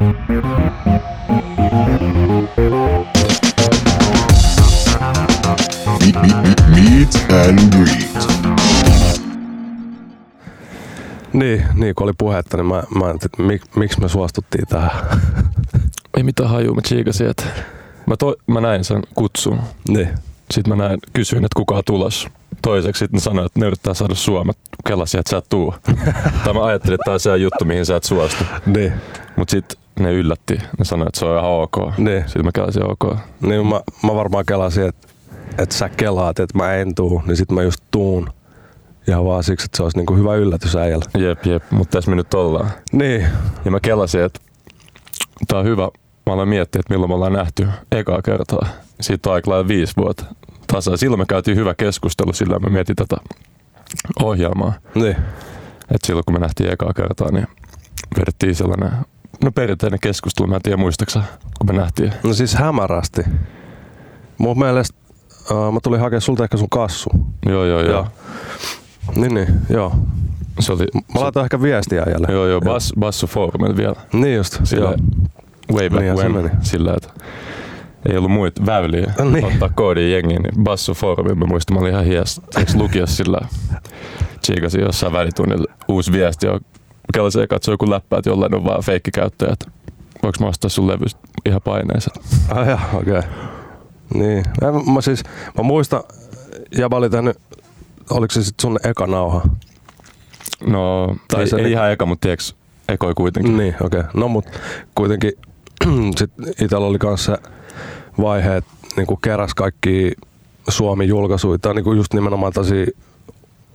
Meet and greet. Niin, niin kun oli puhetta, niin mä, mä että mik, miksi me suostuttiin tähän. Ei mitään hajua, mä tsiikasin, että mä, to, mä näin sen kutsun. niin. Sitten mä näin, kysyin, että kuka on tulossa. Toiseksi sitten ne sanoi, että ne yrittää saada sua. Mä kelasin, että sä et tuu. tai mä ajattelin, että tää on se juttu, mihin sä et suostu. Niin, Mut sitten ne yllätti. Ne sanoi, että se on ihan ok. niin. Sitten mä kelasin ok. niin mä, mä varmaan kelasin, että, että sä kelaat, että mä en tuu, niin sit mä just tuun. Ihan vaan siksi, että se olisi niinku hyvä yllätys äijällä. Jep, jep. Mutta tässä me nyt ollaan. Niin, Ja mä kelasin, että tää on hyvä. Mä aloin miettiä, että milloin me ollaan nähty ekaa kertaa. Siitä on aika lailla viisi vuotta. Tasa. Silloin me käytiin hyvä keskustelu, sillä me mietin tätä ohjelmaa. niin. Et silloin kun me nähtiin ekaa kertaa, niin vedettiin sellainen no perinteinen keskustelu. Mä en tiedä muistaksä, kun me nähtiin. No siis hämärästi. Mun mielestä uh, mä tulin hakemaan sulta ehkä sun kassu. Joo, joo, joo. Joo. Niin, niin, joo. Se oli, Mä laitan ehkä viestiä äijälle. joo, joo, bas, Bassu Forumilla vielä. Niin just, Sillä joo. way back se when. meni. Sillä, että ei ollut muita väyliä Niin. ottaa koodin jengiin, niin Bassu Forumilla mä muistan, mä olin ihan hies. Eikö lukiossa sillä tsiikasin jossain välitunnilla uusi viesti, ja katsoi joku läppä, että jollain on vaan feikkikäyttäjä, että voiko mä ostaa sun levystä ihan paineessa. Ah, joo, okei. Okay. Niin. Mä, mä siis, mä muistan, Jaba oli tehnyt, oliko se sit sun eka nauha? No, Tai ei, se ei ni- ihan eka, mutta tiedätkö, ekoi kuitenkin. Niin, okei. Okay. No mut kuitenkin sit itellä oli kans se vaihe, että niinku keräs kaikki Suomi-julkaisuja, tai niinku just nimenomaan tosi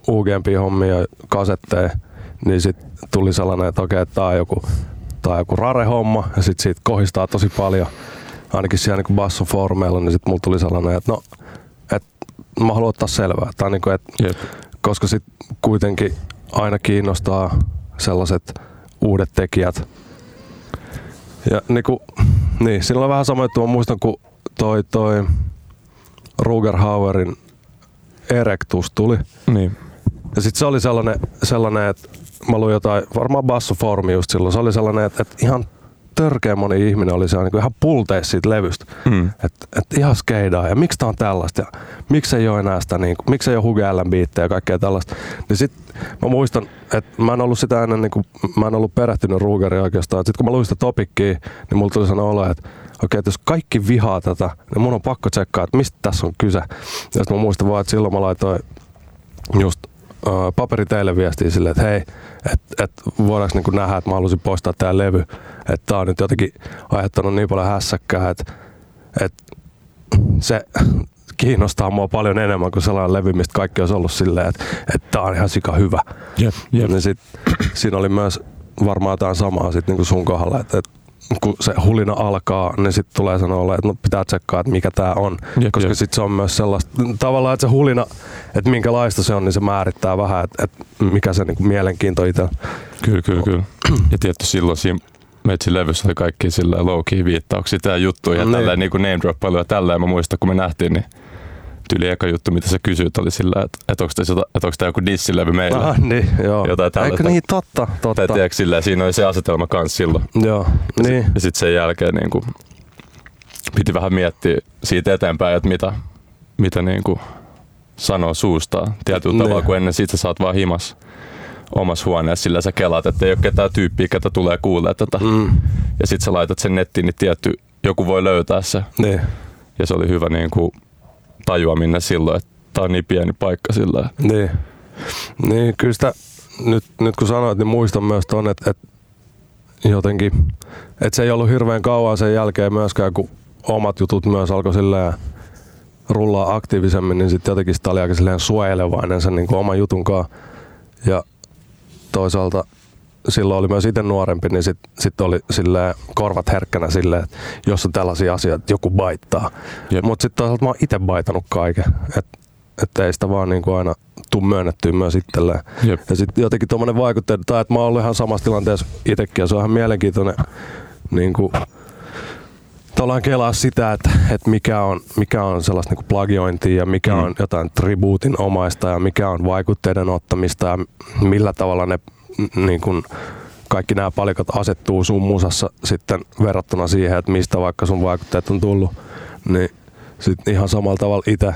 UGMP-hommia, kasetteja, niin sit tuli sellainen, että okei, okay, tää on joku, tää on joku rare-homma, ja sit siitä kohistaa tosi paljon, ainakin siellä niinku bassofoorumeilla, niin sit mulla tuli sellainen, että no, että mä haluan ottaa selvää. Tai niinku, että Jep. koska sit kuitenkin aina kiinnostaa sellaiset uudet tekijät. Ja niinku, niin, siinä on vähän sama juttu. Mä muistan, kun toi, toi Ruger Hauerin Erectus tuli. Niin. Ja sitten se oli sellainen, sellainen, että mä luin jotain, varmaan bassofoorumi just silloin, se oli sellainen, että, että ihan törkeä moni ihminen oli siellä niin ihan pulteissa siitä levystä. Mm. Että et ihan skeidaa ja miksi tää on tällaista ja miksi ei ole enää sitä, niin kuin, miksi ei ole Huge Allen biittejä ja kaikkea tällaista. Niin sit mä muistan, että mä en ollut sitä ennen, niin kuin, mä en ollut perehtynyt Rugeriin oikeastaan. Sitten kun mä luin sitä topikkiä, niin mulla tuli sellainen olo, että okei, että jos kaikki vihaa tätä, niin mun on pakko tsekkaa, että mistä tässä on kyse. Ja sitten mä muistan vaan, että silloin mä laitoin just paperi teille viestiä silleen, että hei, että et voidaanko niinku nähdä, että mä haluaisin poistaa tää levy. Että tää on nyt jotenkin aiheuttanut niin paljon hässäkkää, että et se kiinnostaa mua paljon enemmän kuin sellainen levy, mistä kaikki olisi ollut silleen, että, että tää on ihan sika hyvä. Jep, jep. Niin sit, siinä oli myös varmaan jotain samaa sit niinku sun kohdalla, että, että kun se hulina alkaa, niin sitten tulee sanoa, että no pitää tsekkaa, että mikä tämä on. Jep, koska sitten se on myös sellaista, tavallaan, että se hulina, että minkälaista se on, niin se määrittää vähän, että, että mikä se niinku mielenkiinto itse. Kyllä, kyllä, kyllä. Ja tietty silloin siinä Metsin levyssä oli kaikki sillä low viittauksia ja juttuja ja Niin. tällä niin kuin name droppailu ja tällä. Ja mä muistan, kun me nähtiin, niin tyyli eka juttu, mitä sä kysyit, oli sillä, että, että onko tämä joku dissilevy meillä. Ah, niin, joo. Jotain tällaista. Eikö niin, totta, totta. Tai tiedätkö, sillä, siinä oli se asetelma kans silloin. Joo, niin. Ja sitten sen jälkeen niin kuin, piti vähän miettiä siitä eteenpäin, että mitä, mitä niin kuin, sanoo suustaan tietyllä Niin. tavalla, kun ennen sit sä saat vaan himas omassa huoneessa, sillä sä kelaat, että ei ole ketään tyyppiä, ketä tulee kuulee tätä. Mm, Ja sit sä laitat sen nettiin, niin tietty joku voi löytää se. niin, Ja se oli hyvä niin kuin, tajuaminen silloin, että tää on niin pieni paikka sillä. niin. Niin, kyllä sitä, nyt, nyt kun sanoit, niin muistan myös ton, että, että jotenkin, että se ei ollut hirveän kauan sen jälkeen myöskään, kun omat jutut myös alkoi silleen rullaa aktiivisemmin, niin sitten jotenkin sitä oli aika silleen suojelevainen sen niin oman jutun kanssa. Ja toisaalta silloin oli myös itse nuorempi, niin sitten sit oli silleen korvat herkkänä silleen, että jos on tällaisia asioita, joku baittaa. Mutta sitten toisaalta mä oon itse baitanut kaiken. Että et ei sitä vaan niinku aina tuu myönnettyä myös itselleen. Jep. Ja sitten jotenkin tuommoinen vaikutteiden, tai että mä oon ollut ihan samassa tilanteessa itsekin, ja se on ihan mielenkiintoinen niin kuin, tavallaan kelaa sitä, että, että mikä, on, mikä on sellaista niin plagiointia ja mikä Mm. on jotain tribuutin omaista ja mikä on vaikutteiden ottamista ja millä tavalla ne niin kuin, kaikki nämä palikat asettuu sun musassa sitten verrattuna siihen, että mistä vaikka sun vaikutteet on tullut, niin sitten ihan samalla tavalla itse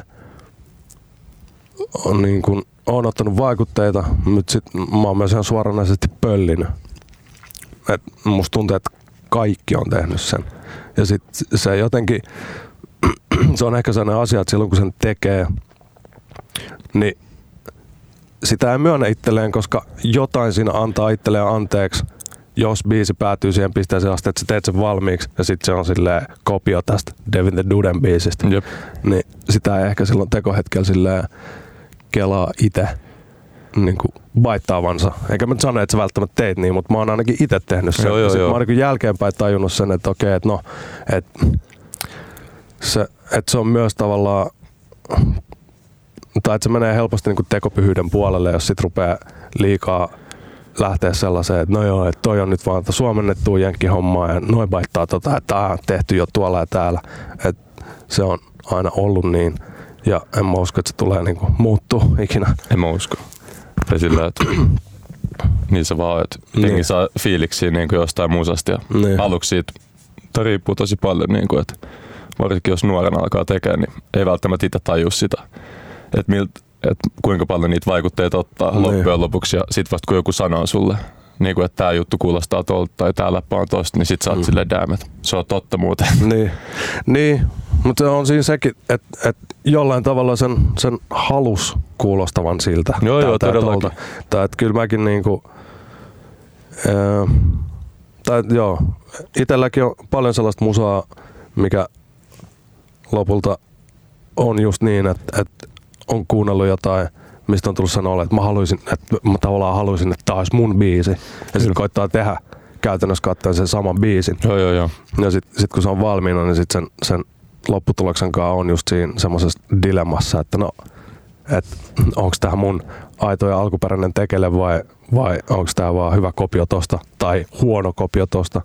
on niin kuin, on ottanut vaikutteita, mutta sit mä oon myös ihan suoranaisesti pöllinyt. Et musta tuntuu, että kaikki on tehnyt sen. Ja sit se jotenkin, se on ehkä sellainen asia, että silloin kun sen tekee, niin sitä ei myönnä itselleen, koska jotain siinä antaa itselleen anteeksi, jos biisi päätyy siihen pisteeseen asti, että sä teet sen valmiiksi ja sitten se on silleen kopio tästä Devin the Duden biisistä. Jep. Niin sitä ei ehkä silloin tekohetkellä silleen kelaa itse niin kuin baittaavansa. Eikä mä nyt sano, että sä välttämättä teit niin, mutta mä oon ainakin itse tehnyt sen. Joo, joo, joo. Mä oon niin jälkeenpäin tajunnut sen, että okei, että no, että se, että se on myös tavallaan, tai että se menee helposti niin kuin tekopyhyyden puolelle, jos sit rupeaa liikaa lähteä sellaiseen, että no joo, että toi on nyt vaan suomennettua jenkkihommaa ja noin baittaa tota, että tää on tehty jo tuolla ja täällä. Et se on aina ollut niin. Ja en mä usko, että se tulee niinku muuttuu ikinä. En mä usko. Tai sillä, että niin se vaan, että Niin. jengi saa fiiliksiä niin kuin jostain musasta ja Niin. aluksi siitä tämä riippuu tosi paljon, niin kuin, että varsinkin jos nuorena alkaa tekemään, niin ei välttämättä itse tajua sitä, että, milt, että kuinka paljon niitä vaikutteita ottaa Niin. loppujen lopuksi ja sitten vasta kun joku sanoo sulle, niin kuin, että tämä juttu kuulostaa tuolta tai tämä läppä on tosta, niin sitten sä oot Mm. silleen damn, että se on totta muuten. Niin, niin mutta se on siinä sekin, että, että jollain tavalla sen, sen halus kuulostavan siltä. Joo, joo, tältä ja todellakin. Tai että kyllä mäkin niinku, ää, tai joo, itselläkin on paljon sellaista musaa, mikä lopulta on just niin, että, että on kuunnellut jotain, mistä on tullut sanoa, että mä haluaisin, että mä tavallaan haluaisin, että tämä olisi mun biisi. Ja sitten koittaa tehdä käytännössä katsoen sen saman biisin. joo, joo, joo. Ja sitten sit kun se on valmiina, niin sit sen, sen lopputuloksen kanssa on just siinä semmoisessa dilemmassa, että no, et onko tämä mun aito ja alkuperäinen tekele vai, vai onko tämä vaan hyvä kopio tosta tai huono kopio tosta.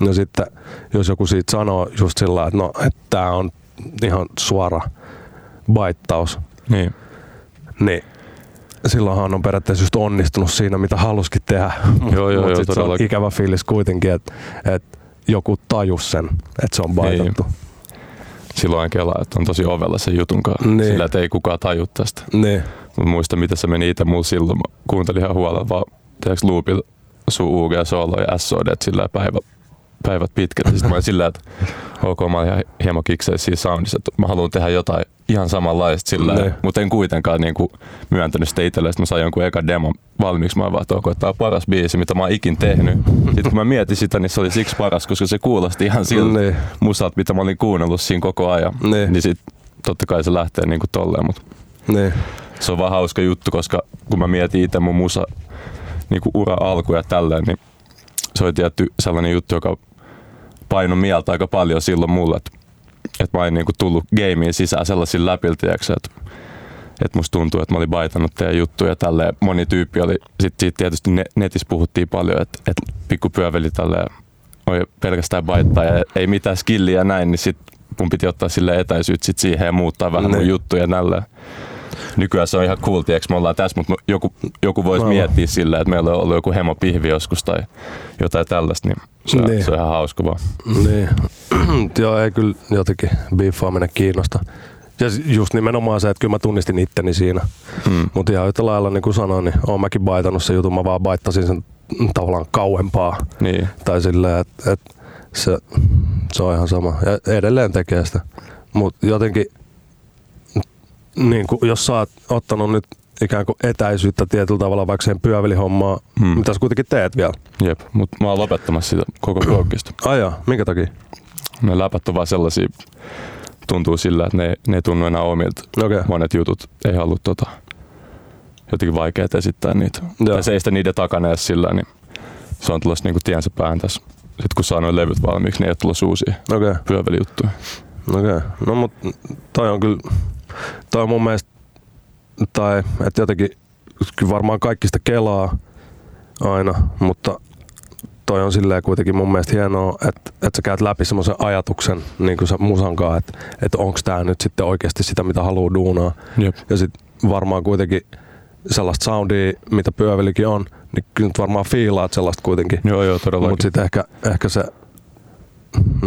Ja sitten jos joku siitä sanoo just sillä että no, että tämä on ihan suora baittaus, Niin. niin silloinhan on periaatteessa just onnistunut siinä, mitä haluskin tehdä. Joo, joo, Mut joo, sit se on ikävä fiilis kuitenkin, että, että joku tajus sen, että se on baitattu. Silloin kelaa, että on tosi ovella sen jutun kanssa. Niin. Sillä, että ei kukaan taju tästä. Niin. Mä muistan, mitä se meni itse mulla silloin. Mä kuuntelin ihan huolella vaan, tiedätkö, loopilla sun UG Solo ja SOD, sillä päivä, päivät pitkät. Sitten mä olin sillä, että ok, mä olin hieman kikseen siinä soundissa, että mä haluan tehdä jotain ihan samanlaista sillä, Niin. mutta en kuitenkaan niin kuin myöntänyt sitä itselle. Sitten mä sain jonkun ekan demon valmiiksi. Mä olin vaan, että ok, tää on paras biisi, mitä mä oon ikin tehnyt. Sitten kun mä mietin sitä, niin se oli siksi paras, koska se kuulosti ihan siltä Niin. musalta, mitä mä olin kuunnellut siinä koko ajan. Niin. Niin sit totta kai se lähtee niin kuin tolleen, mutta Niin. se on vaan hauska juttu, koska kun mä mietin itse mun musa niin kuin ura alku ja tälleen, niin se oli tietty sellainen juttu, joka painoi mieltä aika paljon silloin mulle, että, että mä en niin kuin tullut gameen sisään sellaisilla läpiltä, että, että musta tuntuu, että mä olin baitannut teidän juttuja ja tälleen. Moni tyyppi oli, sit siitä tietysti ne, netissä puhuttiin paljon, että, että pikku pyöveli tälleen oli pelkästään baittaa ja ei mitään skilliä näin, niin sit mun piti ottaa sille etäisyyttä sit siihen ja muuttaa vähän mun Niin. juttuja ja nälleen. Nykyään se on ihan cool, tiiäks, me ollaan tässä, mutta joku, joku voisi miettiä sillä, että meillä on ollut joku hemopihvi joskus tai jotain tällaista, niin se, Niin. se on ihan hauska vaan. Niin. Joo, ei kyllä jotenkin biiffaaminen kiinnosta. Ja just nimenomaan se, että kyllä mä tunnistin itteni siinä. Mm. Mutta ihan yhtä lailla, niin kuin sanoin, niin oon mäkin baitannut sen jutun. Mä vaan baittasin sen tavallaan kauempaa. Niin. Tai silleen, että et se, se on ihan sama. Ja edelleen tekee sitä. Mutta jotenkin, niin kuin, jos sä oot ottanut nyt ikään kuin etäisyyttä tietyllä tavalla vaikka siihen pyövelihommaan, Hmm. mitä sä kuitenkin teet vielä. Jep, mutta mä oon lopettamassa sitä koko progista. Ai jaa, minkä takia? Ne läpät on vaan sellaisia, tuntuu sillä, että ne, ne ei tunnu enää omilta. Okei. Okay. Monet jutut ei halua tota, jotenkin vaikea esittää niitä. Joo. Tai seistä niiden takana edes sillä, niin se on tulossa niinku tiensä päähän tässä. Sitten kun saa noin levyt valmiiksi, niin ei ole tulossa uusia Okei. Okay. pyövelijuttuja. Okei, okay. no mut toi on kyllä, toi on mun mielestä, tai että jotenkin, kyllä varmaan kaikki sitä kelaa aina, mutta toi on silleen kuitenkin mun mielestä hienoa, että, että sä käyt läpi semmoisen ajatuksen niin kuin sä musankaan, että, että onko tää nyt sitten oikeasti sitä, mitä haluaa duunaa. Jep. Ja sit varmaan kuitenkin sellaista soundia, mitä pyövelikin on, niin kyllä nyt varmaan fiilaat sellaista kuitenkin. Joo, joo, todellakin. Mutta sitten ehkä, ehkä se,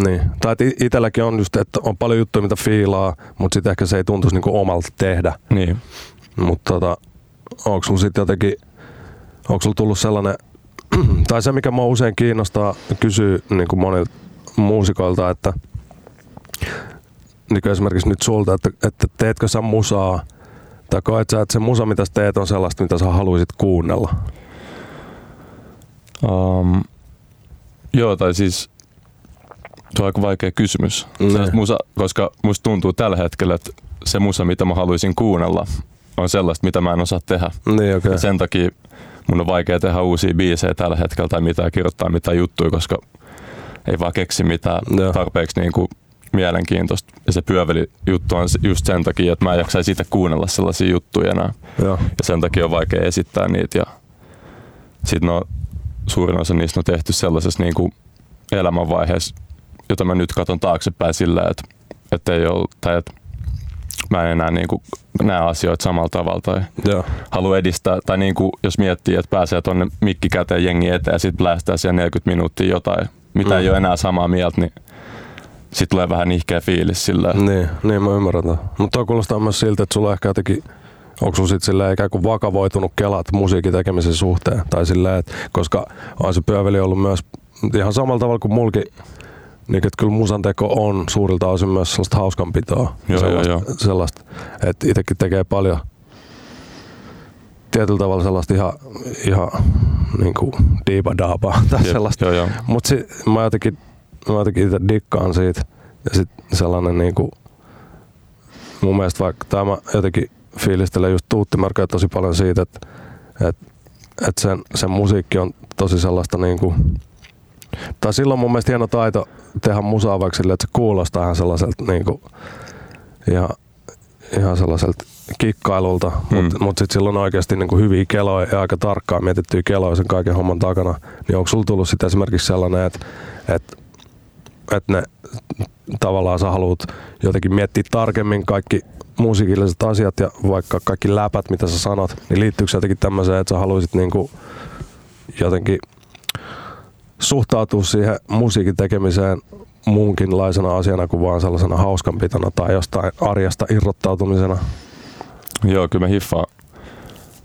niin. Tai itselläkin on just, että on paljon juttuja, mitä fiilaa, mutta sitten ehkä se ei tuntuisi niinku omalta tehdä. Niin. Mutta tota, onko sulla sitten jotenkin, onko sulla tullut sellainen, tai se mikä mua usein kiinnostaa kysyä niin kuin monilta muusikoilta, että niin esimerkiksi nyt sulta, että, että teetkö sä musaa, tai koet sä, että se musa, mitä sä teet, on sellaista, mitä sä haluaisit kuunnella? Um, joo, tai siis se on aika vaikea kysymys. Sellaista Musa, koska musta tuntuu tällä hetkellä, että se musa, mitä mä haluaisin kuunnella, on sellaista, mitä mä en osaa tehdä. Niin. Okay. Ja sen takia mun on vaikea tehdä uusia biisejä tällä hetkellä tai mitään, kirjoittaa mitään juttuja, koska ei vaan keksi mitään Joo. tarpeeksi niin kuin mielenkiintoista. Ja se pyöveli juttu on just sen takia, että mä en jaksaisi itse kuunnella sellaisia juttuja enää. Joo. Ja sen takia on vaikea esittää niitä. Ja sit no, suurin osa niistä on tehty sellaisessa niin kuin elämänvaiheessa, jota mä nyt katson taaksepäin sillä, että, että ei ole, tai että mä en enää niin kuin näe asioita samalla tavalla tai Joo. halua edistää, tai niin kuin, jos miettii, että pääsee tuonne mikki käteen jengi eteen ja sitten blästää siellä 40 minuuttia jotain, mitä Mm. ei ole enää samaa mieltä, niin sitten tulee vähän ihkeä fiilis sillä. Niin, niin mä ymmärrän. Mutta kuulostaa myös siltä, että sulla ehkä jotenkin onko sulla sitten ikään kuin vakavoitunut kelat musiikin tekemisen suhteen? Tai silleen, että koska on se pyöveli ollut myös ihan samalla tavalla kuin mulki, niin että kyllä musan teko on suurilta osin myös sellaista hauskanpitoa. Joo, sellaista, joo, sellaista, että itsekin tekee paljon tietyllä tavalla sellaista ihan, ihan niin kuin diiba-daabaa tai Jep, sellaista. Joo, joo. Mutta mä jotenkin, mä jotenkin itse dikkaan siitä. Ja sit sellainen niinku, mun mielestä vaikka tämä jotenkin fiilistelen just Tuutti Mörköä tosi paljon siitä, että et, et sen, sen musiikki on tosi sellaista niinku, tai silloin mun mielestä hieno taito tehdä musaa vaikka silleen, että se kuulostaa ihan sellaiselta niinku, ihan, ihan sellaiselta kikkailulta, Mm. mutta mut sitten silloin oikeasti niinku hyviä keloja ja aika tarkkaan mietittyä keloja sen kaiken homman takana. Niin onko sulla tullut sitten esimerkiksi sellainen, että et, et ne tavallaan sä haluat jotenkin miettiä tarkemmin kaikki musiikilliset asiat ja vaikka kaikki läpät, mitä sä sanot, niin liittyykö se jotenkin tämmöiseen, että sä haluaisit niinku jotenkin suhtautua siihen musiikin tekemiseen muunkinlaisena asiana kuin vaan sellaisena hauskanpitona tai jostain arjesta irrottautumisena. Joo, kyllä mä hiffaan.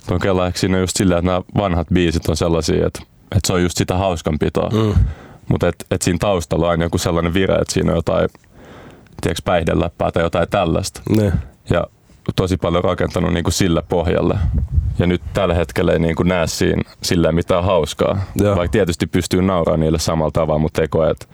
Tuon ehkä siinä just silleen, että nämä vanhat biisit on sellaisia, että, että se on just sitä hauskanpitoa. Mm. Mutta et, et siinä taustalla on aina joku sellainen vire, että siinä on jotain tiedätkö, päihdeläppää tai jotain tällaista. Niin. Ja tosi paljon rakentanut niin kuin sillä pohjalle. Ja nyt tällä hetkellä ei niin kuin näe siinä sillä mitään hauskaa. Joo. Vaikka tietysti pystyy nauramaan niille samalla tavalla, mutta ei koe, että,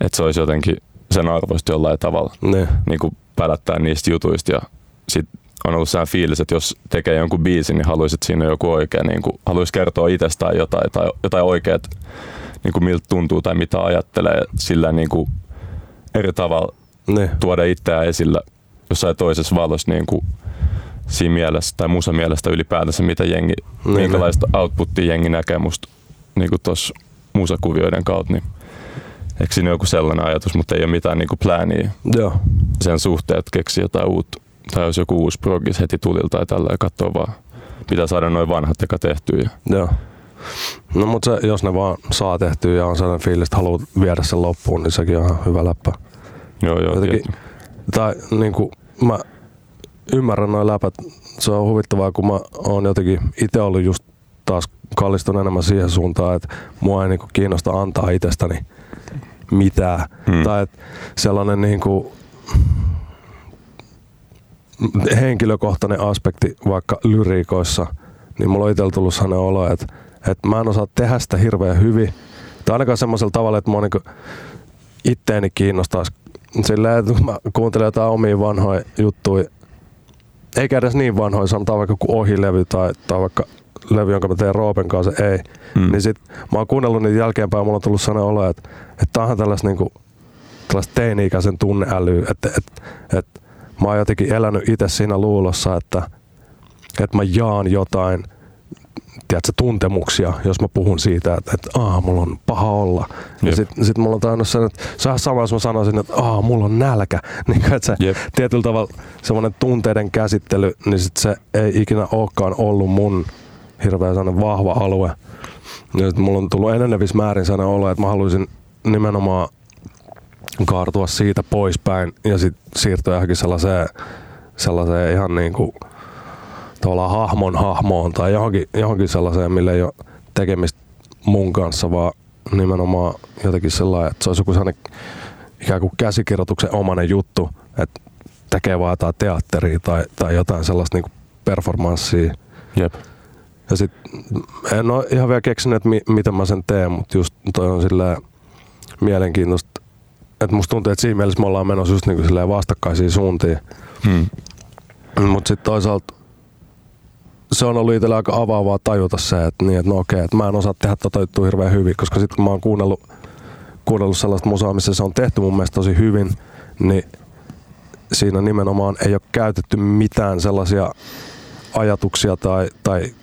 että se olisi jotenkin sen arvoista jollain tavalla Niin. niin kuin pälättää niistä jutuista. Ja sit on ollut sehän fiilis, että jos tekee jonkun biisin, niin haluaisit että siinä joku oikea, niin kuin, haluaisi kertoa itsestään jotain tai jotain oikeat, niin kuin miltä tuntuu tai mitä ajattelee. Sillä niin kuin eri tavalla Niin. tuoda itseään esillä jossain toisessa valossa niin kuin siinä mielessä tai musa mielestä ylipäätänsä, mitä jengi, Niin, minkälaista outputtia jengi näkee musta niin tuossa musakuvioiden kautta, niin eikö siinä joku sellainen ajatus, mutta ei ole mitään niin plääniä Joo. sen suhteen, että keksi jotain uutta. Tai jos joku uusi progis heti tulilta tai tällä ja katsoo vaan, pitää saada noin vanhat eka tehtyä. Joo. No mutta se, jos ne vaan saa tehtyä ja on sellainen fiilis, että haluat viedä sen loppuun, niin sekin on ihan hyvä läppä. joo, joo, Jotenkin-. Tai niin kuin, mä ymmärrän noin läpät. Se on huvittavaa, kun mä oon jotenkin itse ollut just taas kallistunut enemmän siihen suuntaan, että mua ei niin kuin kiinnosta antaa itsestäni mitään. Hmm. Tai että sellainen niin kuin henkilökohtainen aspekti vaikka lyriikoissa, niin mulla on itsellä tullut sellainen olo, että, että mä en osaa tehdä sitä hirveän hyvin. Tai ainakaan semmoisella tavalla, että mua niin itteeni kiinnostaisi silleen, että kun mä kuuntelen jotain omia vanhoja juttuja, eikä edes niin vanhoja, sanotaan vaikka kuin ohilevy tai, tai vaikka levy, jonka mä teen Roopen kanssa, ei. Mm. Niin sit mä oon kuunnellut niitä jälkeenpäin ja mulla on tullut sellainen olo, että, että tää on tällaista niinku, tällaista teini-ikäisen tunneälyä, että, että, että mä oon jotenkin elänyt itse siinä luulossa, että, että mä jaan jotain tiedätkö, tuntemuksia, jos mä puhun siitä, että, että Aa, mulla on paha olla. Ja Jep. sitten sit mulla on tainnut sen, että se on sama, jos mä sanoisin, että Aa, mulla on nälkä. Niin kuin, että se Jep. tietyllä tavalla semmoinen tunteiden käsittely, niin sit se ei ikinä olekaan ollut mun hirveän sellainen vahva alue. Ja sit mulla on tullut enenevissä määrin sellainen olo, että mä haluaisin nimenomaan kaartua siitä poispäin ja sitten siirtyä johonkin sellaiseen, sellaiseen ihan niin kuin tavallaan hahmon hahmoon tai johonkin, johonkin sellaiseen, millä ei ole tekemistä mun kanssa, vaan nimenomaan jotenkin sellainen, että se olisi joku sellainen ikään kuin käsikirjoituksen omainen juttu, että tekee vaan jotain teatteria tai, tai jotain sellaista niin performanssia. Jep. Ja sit en ole ihan vielä keksinyt, että mi, miten mä sen teen, mutta just toi on silleen mielenkiintoista. Että musta tuntuu, että siinä mielessä me ollaan menossa just niin vastakkaisiin suuntiin. Hmm. Mutta sitten toisaalta se on ollut itsellä aika avaavaa tajuta se, että, niin, että no okei, että mä en osaa tehdä tota juttua hirveän hyvin, koska sitten kun mä oon kuunnellut, kuunnellut sellaista musaa, missä se on tehty mun mielestä tosi hyvin, niin siinä nimenomaan ei ole käytetty mitään sellaisia ajatuksia tai, tai,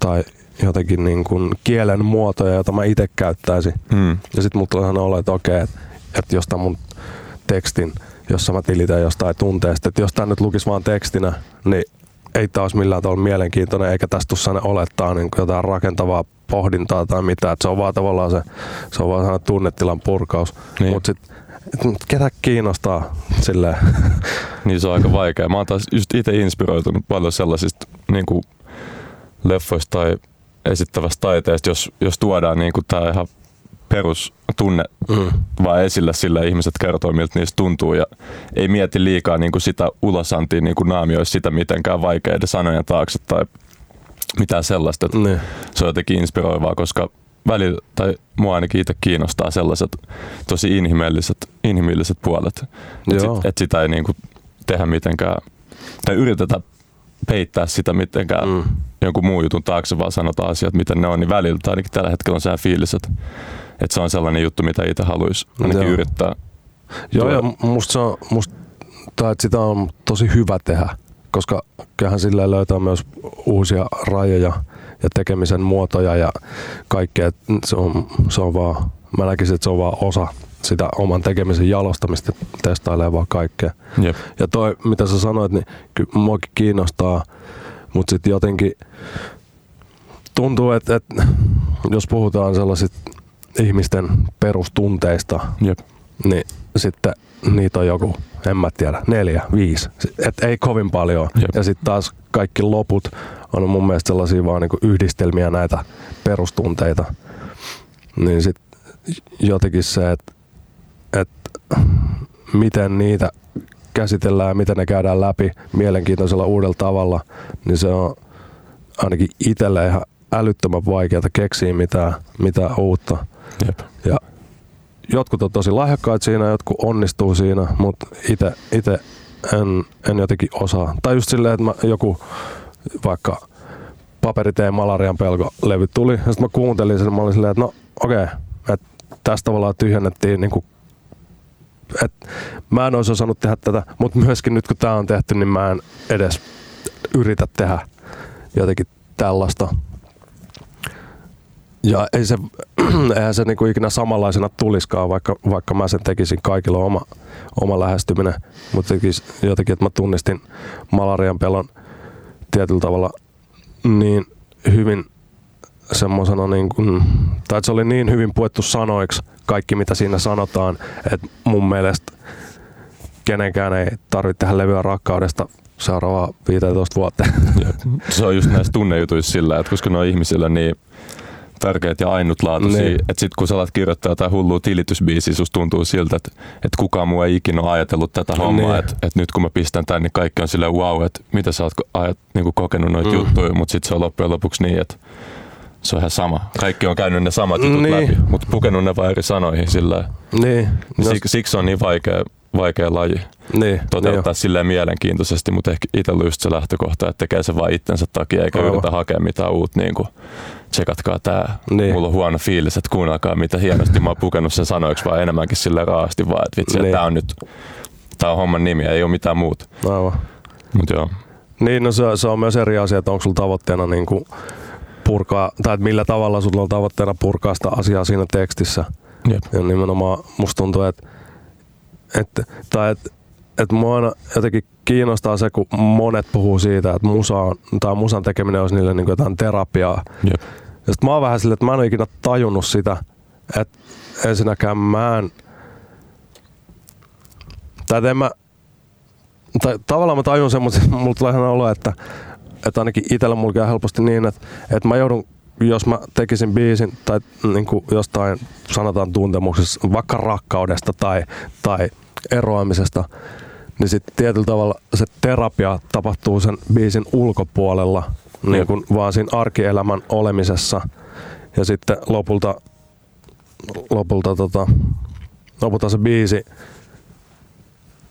tai jotenkin niin kuin kielen muotoja, joita mä itse käyttäisin. Hmm. Ja sitten mulla tulee olo, että okei, että, että jos tämän mun tekstin, jossa mä tilitän jostain tunteesta, että jos tämä nyt lukisi vaan tekstinä, niin ei taas millään tavalla mielenkiintoinen, eikä tästä tule olettaa niin jotain rakentavaa pohdintaa tai mitään. Että se on vaan tavallaan se, se on vaan tunnetilan purkaus. Niin. Mutta ketä kiinnostaa silleen. Niin se on aika vaikea. Mä oon taas just itse inspiroitunut paljon sellaisista niin kuin leffoista tai esittävästä taiteesta, jos, jos tuodaan niin kuin tää ihan perustunne Mm. vaan esille, sillä ihmiset kertoo, miltä niistä tuntuu ja ei mieti liikaa niin kuin sitä ulosantia, niin kuin naamioi sitä mitenkään vaikeiden sanojen taakse tai mitään sellaista. Että Niin. se on jotenkin inspiroivaa, koska välillä, tai mua ainakin itse kiinnostaa sellaiset tosi inhimilliset, inhimilliset puolet. Että sit, et sitä ei niinku tehdä mitenkään, tai yritetä peittää sitä mitenkään mm. Mm. jonkun muun jutun taakse, vaan sanotaan asiat, miten ne on, niin välillä, tai ainakin tällä hetkellä on sehän fiilis, että, että se on sellainen juttu, mitä itse haluaisi ainakin Joo. yrittää. Joo, tuoda. ja musta, se on, musta tai että sitä on tosi hyvä tehdä, koska kyllähän sillä löytää myös uusia rajoja ja tekemisen muotoja ja kaikkea. Se on, se on vaan, mä näkisin, että se on vaan osa sitä oman tekemisen jalostamista, testailee vaan kaikkea. Jep. Ja toi, mitä sä sanoit, niin kyllä muakin kiinnostaa, mutta sitten jotenkin tuntuu, että, että jos puhutaan sellaisista ihmisten perustunteista, Jep. niin sitten niitä on joku, en mä tiedä, neljä, viisi. Et ei kovin paljon. Jep. Ja sitten taas kaikki loput on mun mielestä sellaisia vaan niinku yhdistelmiä näitä perustunteita. Niin sitten jotenkin se, että et miten niitä käsitellään ja miten ne käydään läpi mielenkiintoisella uudella tavalla, niin se on ainakin itselle ihan älyttömän vaikeaa keksiä mitään, mitään uutta. Jep. Ja jotkut on tosi lahjakkaita siinä, jotkut onnistuu siinä, mutta itse en, en jotenkin osaa. Tai just silleen, että mä joku vaikka paperiteen malarian pelko levy tuli, ja sitten mä kuuntelin sen, mä olin silleen, että no okei, okay, että tästä tavallaan tyhjennettiin niinku että mä en olisi osannut tehdä tätä, mutta myöskin nyt kun tämä on tehty, niin mä en edes yritä tehdä jotenkin tällaista. Ja ei se, eihän se niinku ikinä samanlaisena tuliskaan, vaikka, vaikka mä sen tekisin kaikilla oma, oma lähestyminen. Mutta jotenkin, että mä tunnistin malarian pelon tietyllä tavalla niin hyvin semmoisena, niin kuin, tai että se oli niin hyvin puettu sanoiksi kaikki mitä siinä sanotaan, että mun mielestä kenenkään ei tarvitse tehdä levyä rakkaudesta seuraavaa 15 vuotta. Se on just näissä tunnejutuissa sillä, että koska ne on ihmisillä niin tärkeitä ja ainutlaatuisia, Niin. että sit kun sä alat kirjoittaa jotain hullua tilitysbiisiä, susta tuntuu siltä, että, että kukaan muu ei ikinä ole ajatellut tätä hommaa, Niin. että, että nyt kun mä pistän tän, niin kaikki on silleen wow, että mitä sä oot ajat, niin kuin kokenut noita Mm. juttuja, mutta sitten se on loppujen lopuksi niin, että se on ihan sama. Kaikki on käynyt ne samat jutut Niin. läpi, mutta pukenut ne vaan eri sanoihin sillä niin, no, siksi, siksi on niin vaikea, vaikea laji niin, toteuttaa niin, silleen mielenkiintoisesti, mutta ehkä itsellä just se lähtökohta, että tekee se vain itsensä takia eikä Aivan. yritä hakea mitään uutta, niin kuin tsekatkaa tää, Niin. mulla on huono fiilis, että kuunnelkaa mitä hienosti mä oon pukenut sen sanoiksi, vaan enemmänkin sille raasti vaan, että vitsi, Niin. että tää on nyt, tää on homman nimi, ei ole mitään muuta. aivan. Mut joo, Niin, no se, se on myös eri asia, että onko sulla tavoitteena niin kuin purkaa, tai että millä tavalla sulla on tavoitteena purkaa sitä asiaa siinä tekstissä. jep, Ja nimenomaan musta tuntuu, että, että, tai että et mua aina jotenkin kiinnostaa se, kun monet puhuu siitä, että musa on, tai musan tekeminen olisi niille niin jotain terapiaa. Jep. Ja sit mä oon vähän silleen, että mä en ole ikinä tajunnut sitä, että ensinnäkään mä en, tai en mä, tai tavallaan mä tajun sen, mutta siis mulla tulee sellainen olo, että, että ainakin itsellä mulla käy helposti niin, että, että mä joudun, jos mä tekisin biisin tai niin kuin jostain sanotaan tuntemuksessa, vaikka rakkaudesta tai, tai eroamisesta, niin sitten tietyllä tavalla se terapia tapahtuu sen biisin ulkopuolella, niin kuin vaan siinä arkielämän olemisessa. Ja sitten lopulta, lopulta, tota, lopulta se biisi,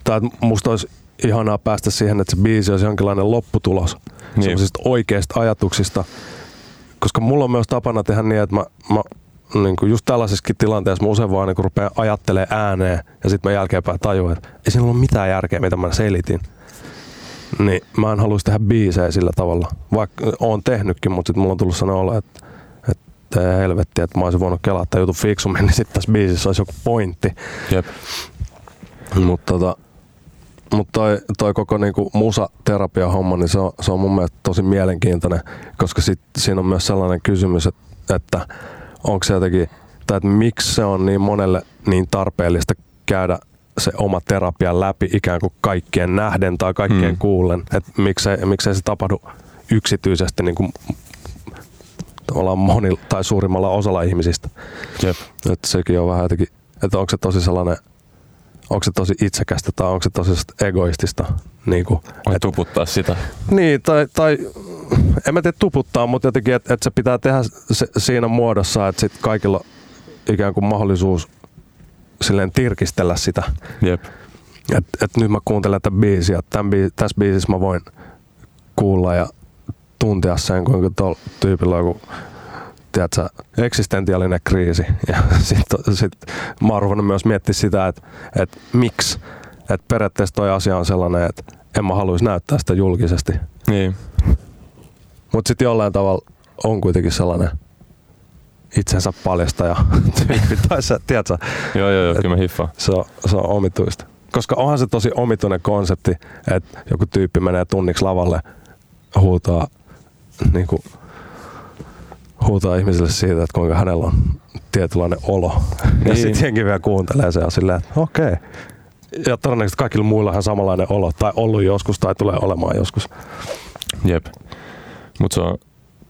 tai musta olisi ihanaa päästä siihen, että se biisi olisi jonkinlainen lopputulos Niin. sellaisista oikeista ajatuksista. Koska mulla on myös tapana tehdä niin, että mä, mä niin kuin just tällaisessakin tilanteessa mä usein vaan niin rupean ajattelemaan ääneen ja sitten mä jälkeenpäin tajuan, että ei siinä ollut mitään järkeä, mitä mä selitin. Niin mä en haluaisi tehdä biisejä sillä tavalla. Vaikka oon tehnytkin, mutta sitten mulla on tullut sellainen olo, että, että helvetti, että mä olisin voinut kelaa tämän jutun fiksummin, niin sitten tässä biisissä olisi joku pointti. Jep. Mutta tota, mut toi, toi koko niinku musaterapia homma, niin se on, se on mun mielestä tosi mielenkiintoinen, koska sit, siinä on myös sellainen kysymys, että, että onko se jotenkin, tai että miksi se on niin monelle niin tarpeellista käydä se oma terapia läpi ikään kuin kaikkien nähden tai kaikkien Mm. kuullen, että miksei, miksei se tapahdu yksityisesti niin kuin tavallaan monilla tai suurimmalla osalla ihmisistä. Jep. Että sekin on vähän jotenkin, että onko se tosi sellainen, onko se tosi itsekästä tai onko se tosi egoistista. Niin, kuin, Vai et, tuputtaa sitä. niin tai, tai en mä tiedä tuputtaa, mutta jotenkin, että et se pitää tehdä se, siinä muodossa, että sit kaikilla ikään kuin mahdollisuus silleen tirkistellä sitä. Jep. Että et nyt mä kuuntelen tätä biisiä, tämän biis, tässä biisissä mä voin kuulla ja tuntea sen, kuinka tuolla tyypillä on joku tiedätkö, eksistentiaalinen kriisi. Ja sitten sit mä oon ruvennut myös miettiä sitä, että, että miksi. Että periaatteessa toi asia on sellainen, että en mä haluaisi näyttää sitä julkisesti. Niin. Mutta sitten jollain tavalla on kuitenkin sellainen itsensä paljastaja tyyppi. Tai se, tiedätkö, Joo, joo, joo, kyllä mä hiffaan. se on, se on omituista. Koska onhan se tosi omituinen konsepti, että joku tyyppi menee tunniksi lavalle, huutaa, niin kuin, huutaa ihmisille siitä, että kuinka hänellä on tietynlainen olo. Ja Niin. sitten jengi vielä kuuntelee sen ja silleen, että okei. Ja todennäköisesti kaikilla muilla on samanlainen olo, tai ollut joskus, tai tulee olemaan joskus. Jep. Mut se on,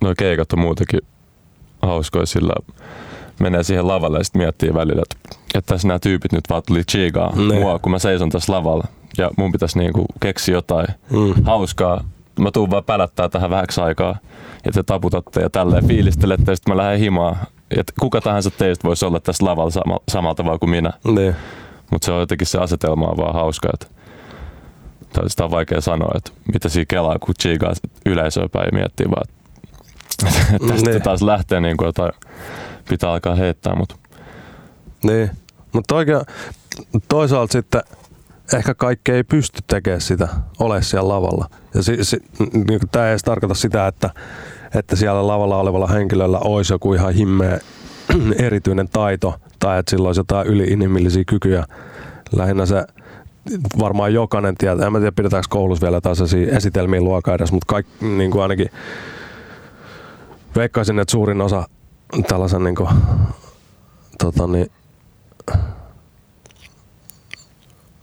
noi keikat on muutenkin hauskoja sillä menee siihen lavalle ja sitten miettii välillä, että, että tässä nämä tyypit nyt vaan tuli chigaa Ne. mua, kun mä seison tässä lavalla. Ja mun pitäisi niinku keksiä jotain Mm. hauskaa. Mä tuun vaan pälättää tähän vähäksi aikaa. Ja te taputatte ja tälleen fiilistelette ja sitten mä lähden himaan. Ja kuka tahansa teistä voisi olla tässä lavalla sama, samalla tavalla kuin minä. Mutta se on jotenkin se asetelma on vaan hauska. Että, tai sitä on vaikea sanoa, että mitä siinä kelaa, kun chigaa yleisöä päin miettii vaan, että tästä Niin. taas lähtee niin kuin jotain, pitää alkaa heittää, mutta Niin. Mutta toisaalta sitten ehkä kaikki ei pysty tekemään sitä, ole siellä lavalla. Ja si, si, niin tämä ei edes tarkoita sitä, että, että siellä lavalla olevalla henkilöllä olisi joku ihan himmeä erityinen taito tai että sillä olisi jotain yliinhimillisiä kykyjä. Lähinnä se varmaan jokainen tietää. En mä tiedä, pidetäänkö koulussa vielä taas esitelmiä luokaa edes, mutta kaikki, niin kuin ainakin veikkaisin, että suurin osa tällaisen niin kuin, tota niin,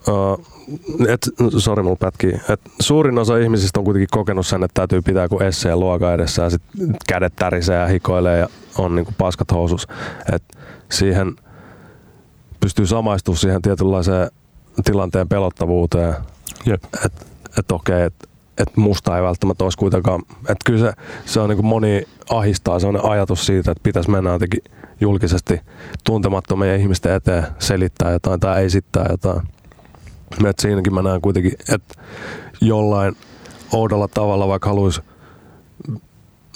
Uh, et, sori, mulla pätkii. Et suurin osa ihmisistä on kuitenkin kokenut sen, että täytyy pitää joku esseen luoka edessä ja sit kädet tärisee ja hikoilee ja on niinku paskat housus. Et siihen pystyy samaistumaan siihen tietynlaiseen tilanteen pelottavuuteen, jep. että et okei, että et musta ei välttämättä olisi kuitenkaan, että kyllä se, se on niin kuin moni ahistaa sellainen ajatus siitä, että pitäisi mennä jotenkin julkisesti tuntemattomien ihmisten eteen selittää jotain tai esittää jotain. Et siinäkin mä näen kuitenkin, että jollain oudolla tavalla vaikka haluaisi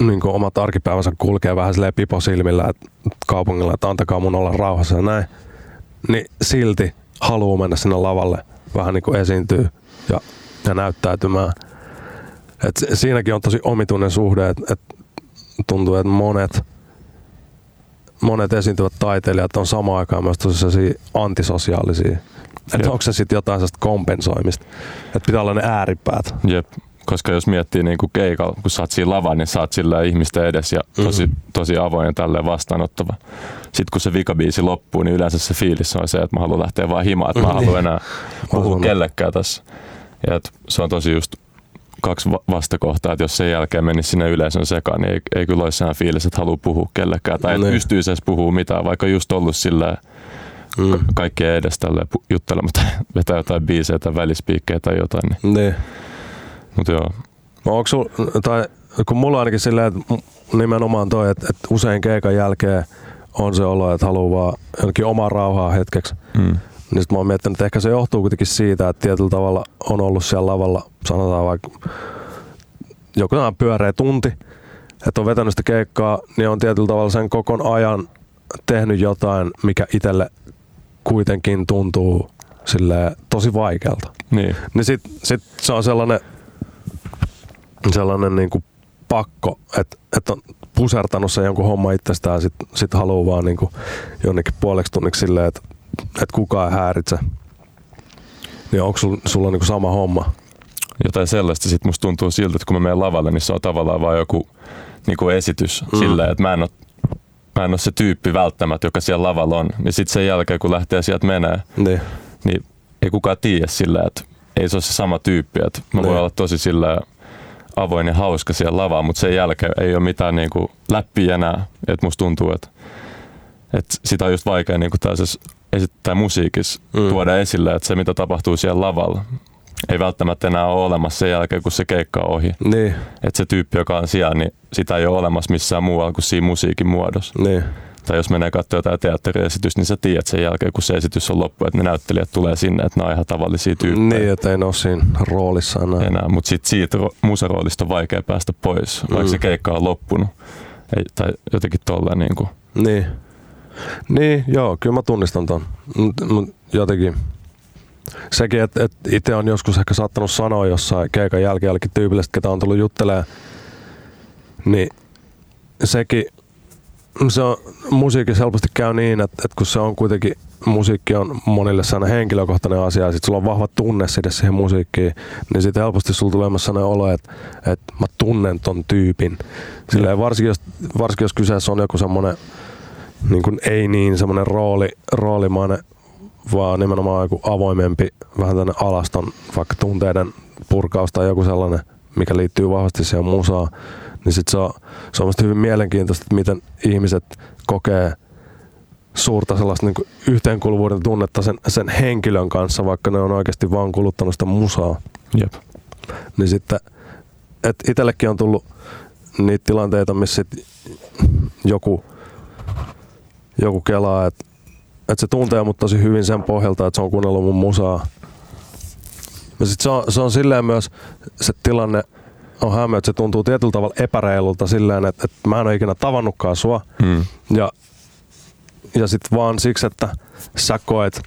niin omat arkipäivänsä kulkee vähän silleen pipo silmillä että kaupungilla, että antakaa mun olla rauhassa ja näin, niin silti haluaa mennä sinne lavalle vähän niin kuin esiintyy ja, ja näyttäytymään. Et si- siinäkin on tosi omituinen suhde, että et tuntuu, että monet, monet esiintyvät taiteilijat on samaan aikaan myös tosi antisosiaalisia. Että onko se sitten jotain sellaista kompensoimista. Että pitää olla ne ääripäät. Jep. Koska jos miettii niin kuin keikalla, kun sä oot siinä lavalla, niin sä oot sillä ihmisten edes ja tosi, Mhm. tosi avoin ja tälleen vastaanottava. Sitten kun se vikabiisi loppuu, niin yleensä se fiilis on se, että mä haluan lähteä vaan himaan, että mä en Niin. halua enää puhua kellekään tässä. Ja et se on tosi just kaksi va- vastakohtaa, että jos sen jälkeen menisi sinne yleisön sekaan, niin ei, ei kyllä olisi sehän fiilis, että haluaa puhua kellekään. Tai että Niin. pystyisi edes puhua mitään, vaikka just ollut sillä Mm. kaikkien edes tälleen juttelematta, vetää jotain biisejä tai välispiikkejä tai jotain. Niin. Niin. Mutta joo, No onko sul, tai kun mulla ainakin silleen, että nimenomaan toi, että, että usein keikan jälkeen on se olo, että haluaa vaan jonnekin omaa rauhaa hetkeksi. mm. Niin mä oon miettinyt, että ehkä se johtuu kuitenkin siitä, että tietyllä tavalla on ollut siellä lavalla, sanotaan vaikka joku pyöreä tunti, että on vetänyt sitä keikkaa, niin on tietyllä tavalla sen kokon ajan tehnyt jotain, mikä itselle kuitenkin tuntuu silleen tosi vaikealta. niin. Niin sit, sit se on sellainen, sellainen niinku pakko, että et on pusertanut sen jonkun homma itsestään ja sit, sit haluaa vaan niinku jonnekin puoleksi tunniksi silleen, että et kukaan ei häiritse. Niin onko sul, sulla niinku sama homma? jotain sellaista. Sitten musta tuntuu siltä, että kun mä menen lavalle, niin se on tavallaan vaan joku niin kuin esitys Mm. silleen, että mä en, ole, mä en ole se tyyppi välttämättä, joka siellä lavalla on. Niin sitten sen jälkeen, kun lähtee sieltä menee, Niin. niin ei kukaan tiedä sillä, että ei se ole se sama tyyppi. Että mä Niin. voin olla tosi sillä avoin ja hauska siellä lavalla, mutta sen jälkeen ei ole mitään niin kuin läppiä enää. Että musta tuntuu, että, että sitä on just vaikea niin kuin tällaisessa esittää musiikissa Mm. tuoda esille, että se mitä tapahtuu siellä lavalla ei välttämättä enää ole olemassa sen jälkeen, kun se keikka on ohi. Niin, Että se tyyppi, joka on siellä, niin sitä ei ole olemassa missään muualla kuin siinä musiikin muodossa. niin, Tai jos menee katsoa jotain teatteriesitystä, niin sä tiedät sen jälkeen, kun se esitys on loppu, että ne näyttelijät tulee sinne, että ne on ihan tavallisia tyyppejä niin, että ei ole siinä roolissa enää. enää. Mutta sitten siitä ro- musaroolista on vaikea päästä pois, vaikka Mm. se keikka on loppunut. Ei, tai jotenkin tolleen niin kuin. Niin. Niin, joo, kyllä mä tunnistan ton. Mut, mut jotenkin sekin, että et itse on joskus ehkä saattanut sanoa jossain keikan jälkeen jollekin tyypille, ketä on tullut juttelemaan, niin sekin, se on, musiikissa helposti käy niin, että, että kun se on kuitenkin, musiikki on monille sellainen henkilökohtainen asia, ja sit sulla on vahva tunne siitä siihen musiikkiin, niin sitten helposti sulla tulee myös sellainen olo, että, että mä tunnen ton tyypin. Silleen, varsinkin, jos, varsinkin jos kyseessä on joku semmoinen niin kuin ei niin semmoinen rooli, roolimainen, vaan nimenomaan joku avoimempi, vähän tänne alaston, vaikka tunteiden purkaus tai joku sellainen, mikä liittyy vahvasti siihen musaan, niin sit se on, se on hyvin mielenkiintoista, että miten ihmiset kokee suurta sellaista niin yhteenkuuluvuuden tunnetta sen, sen henkilön kanssa, vaikka ne on oikeasti vaan kuluttanut sitä musaa. Jep. Niin sitten, että itsellekin on tullut niitä tilanteita, missä joku, joku kelaa, että että se tuntee mut tosi hyvin sen pohjalta, että se on kuunnellut mun musaa. Ja sit se on, se on silleen myös se tilanne on hämö, että se tuntuu tietyllä tavalla epäreilulta silleen, että, että mä en ole ikinä tavannutkaan sua. Mm. Ja, ja sitten vaan siksi, että sä koet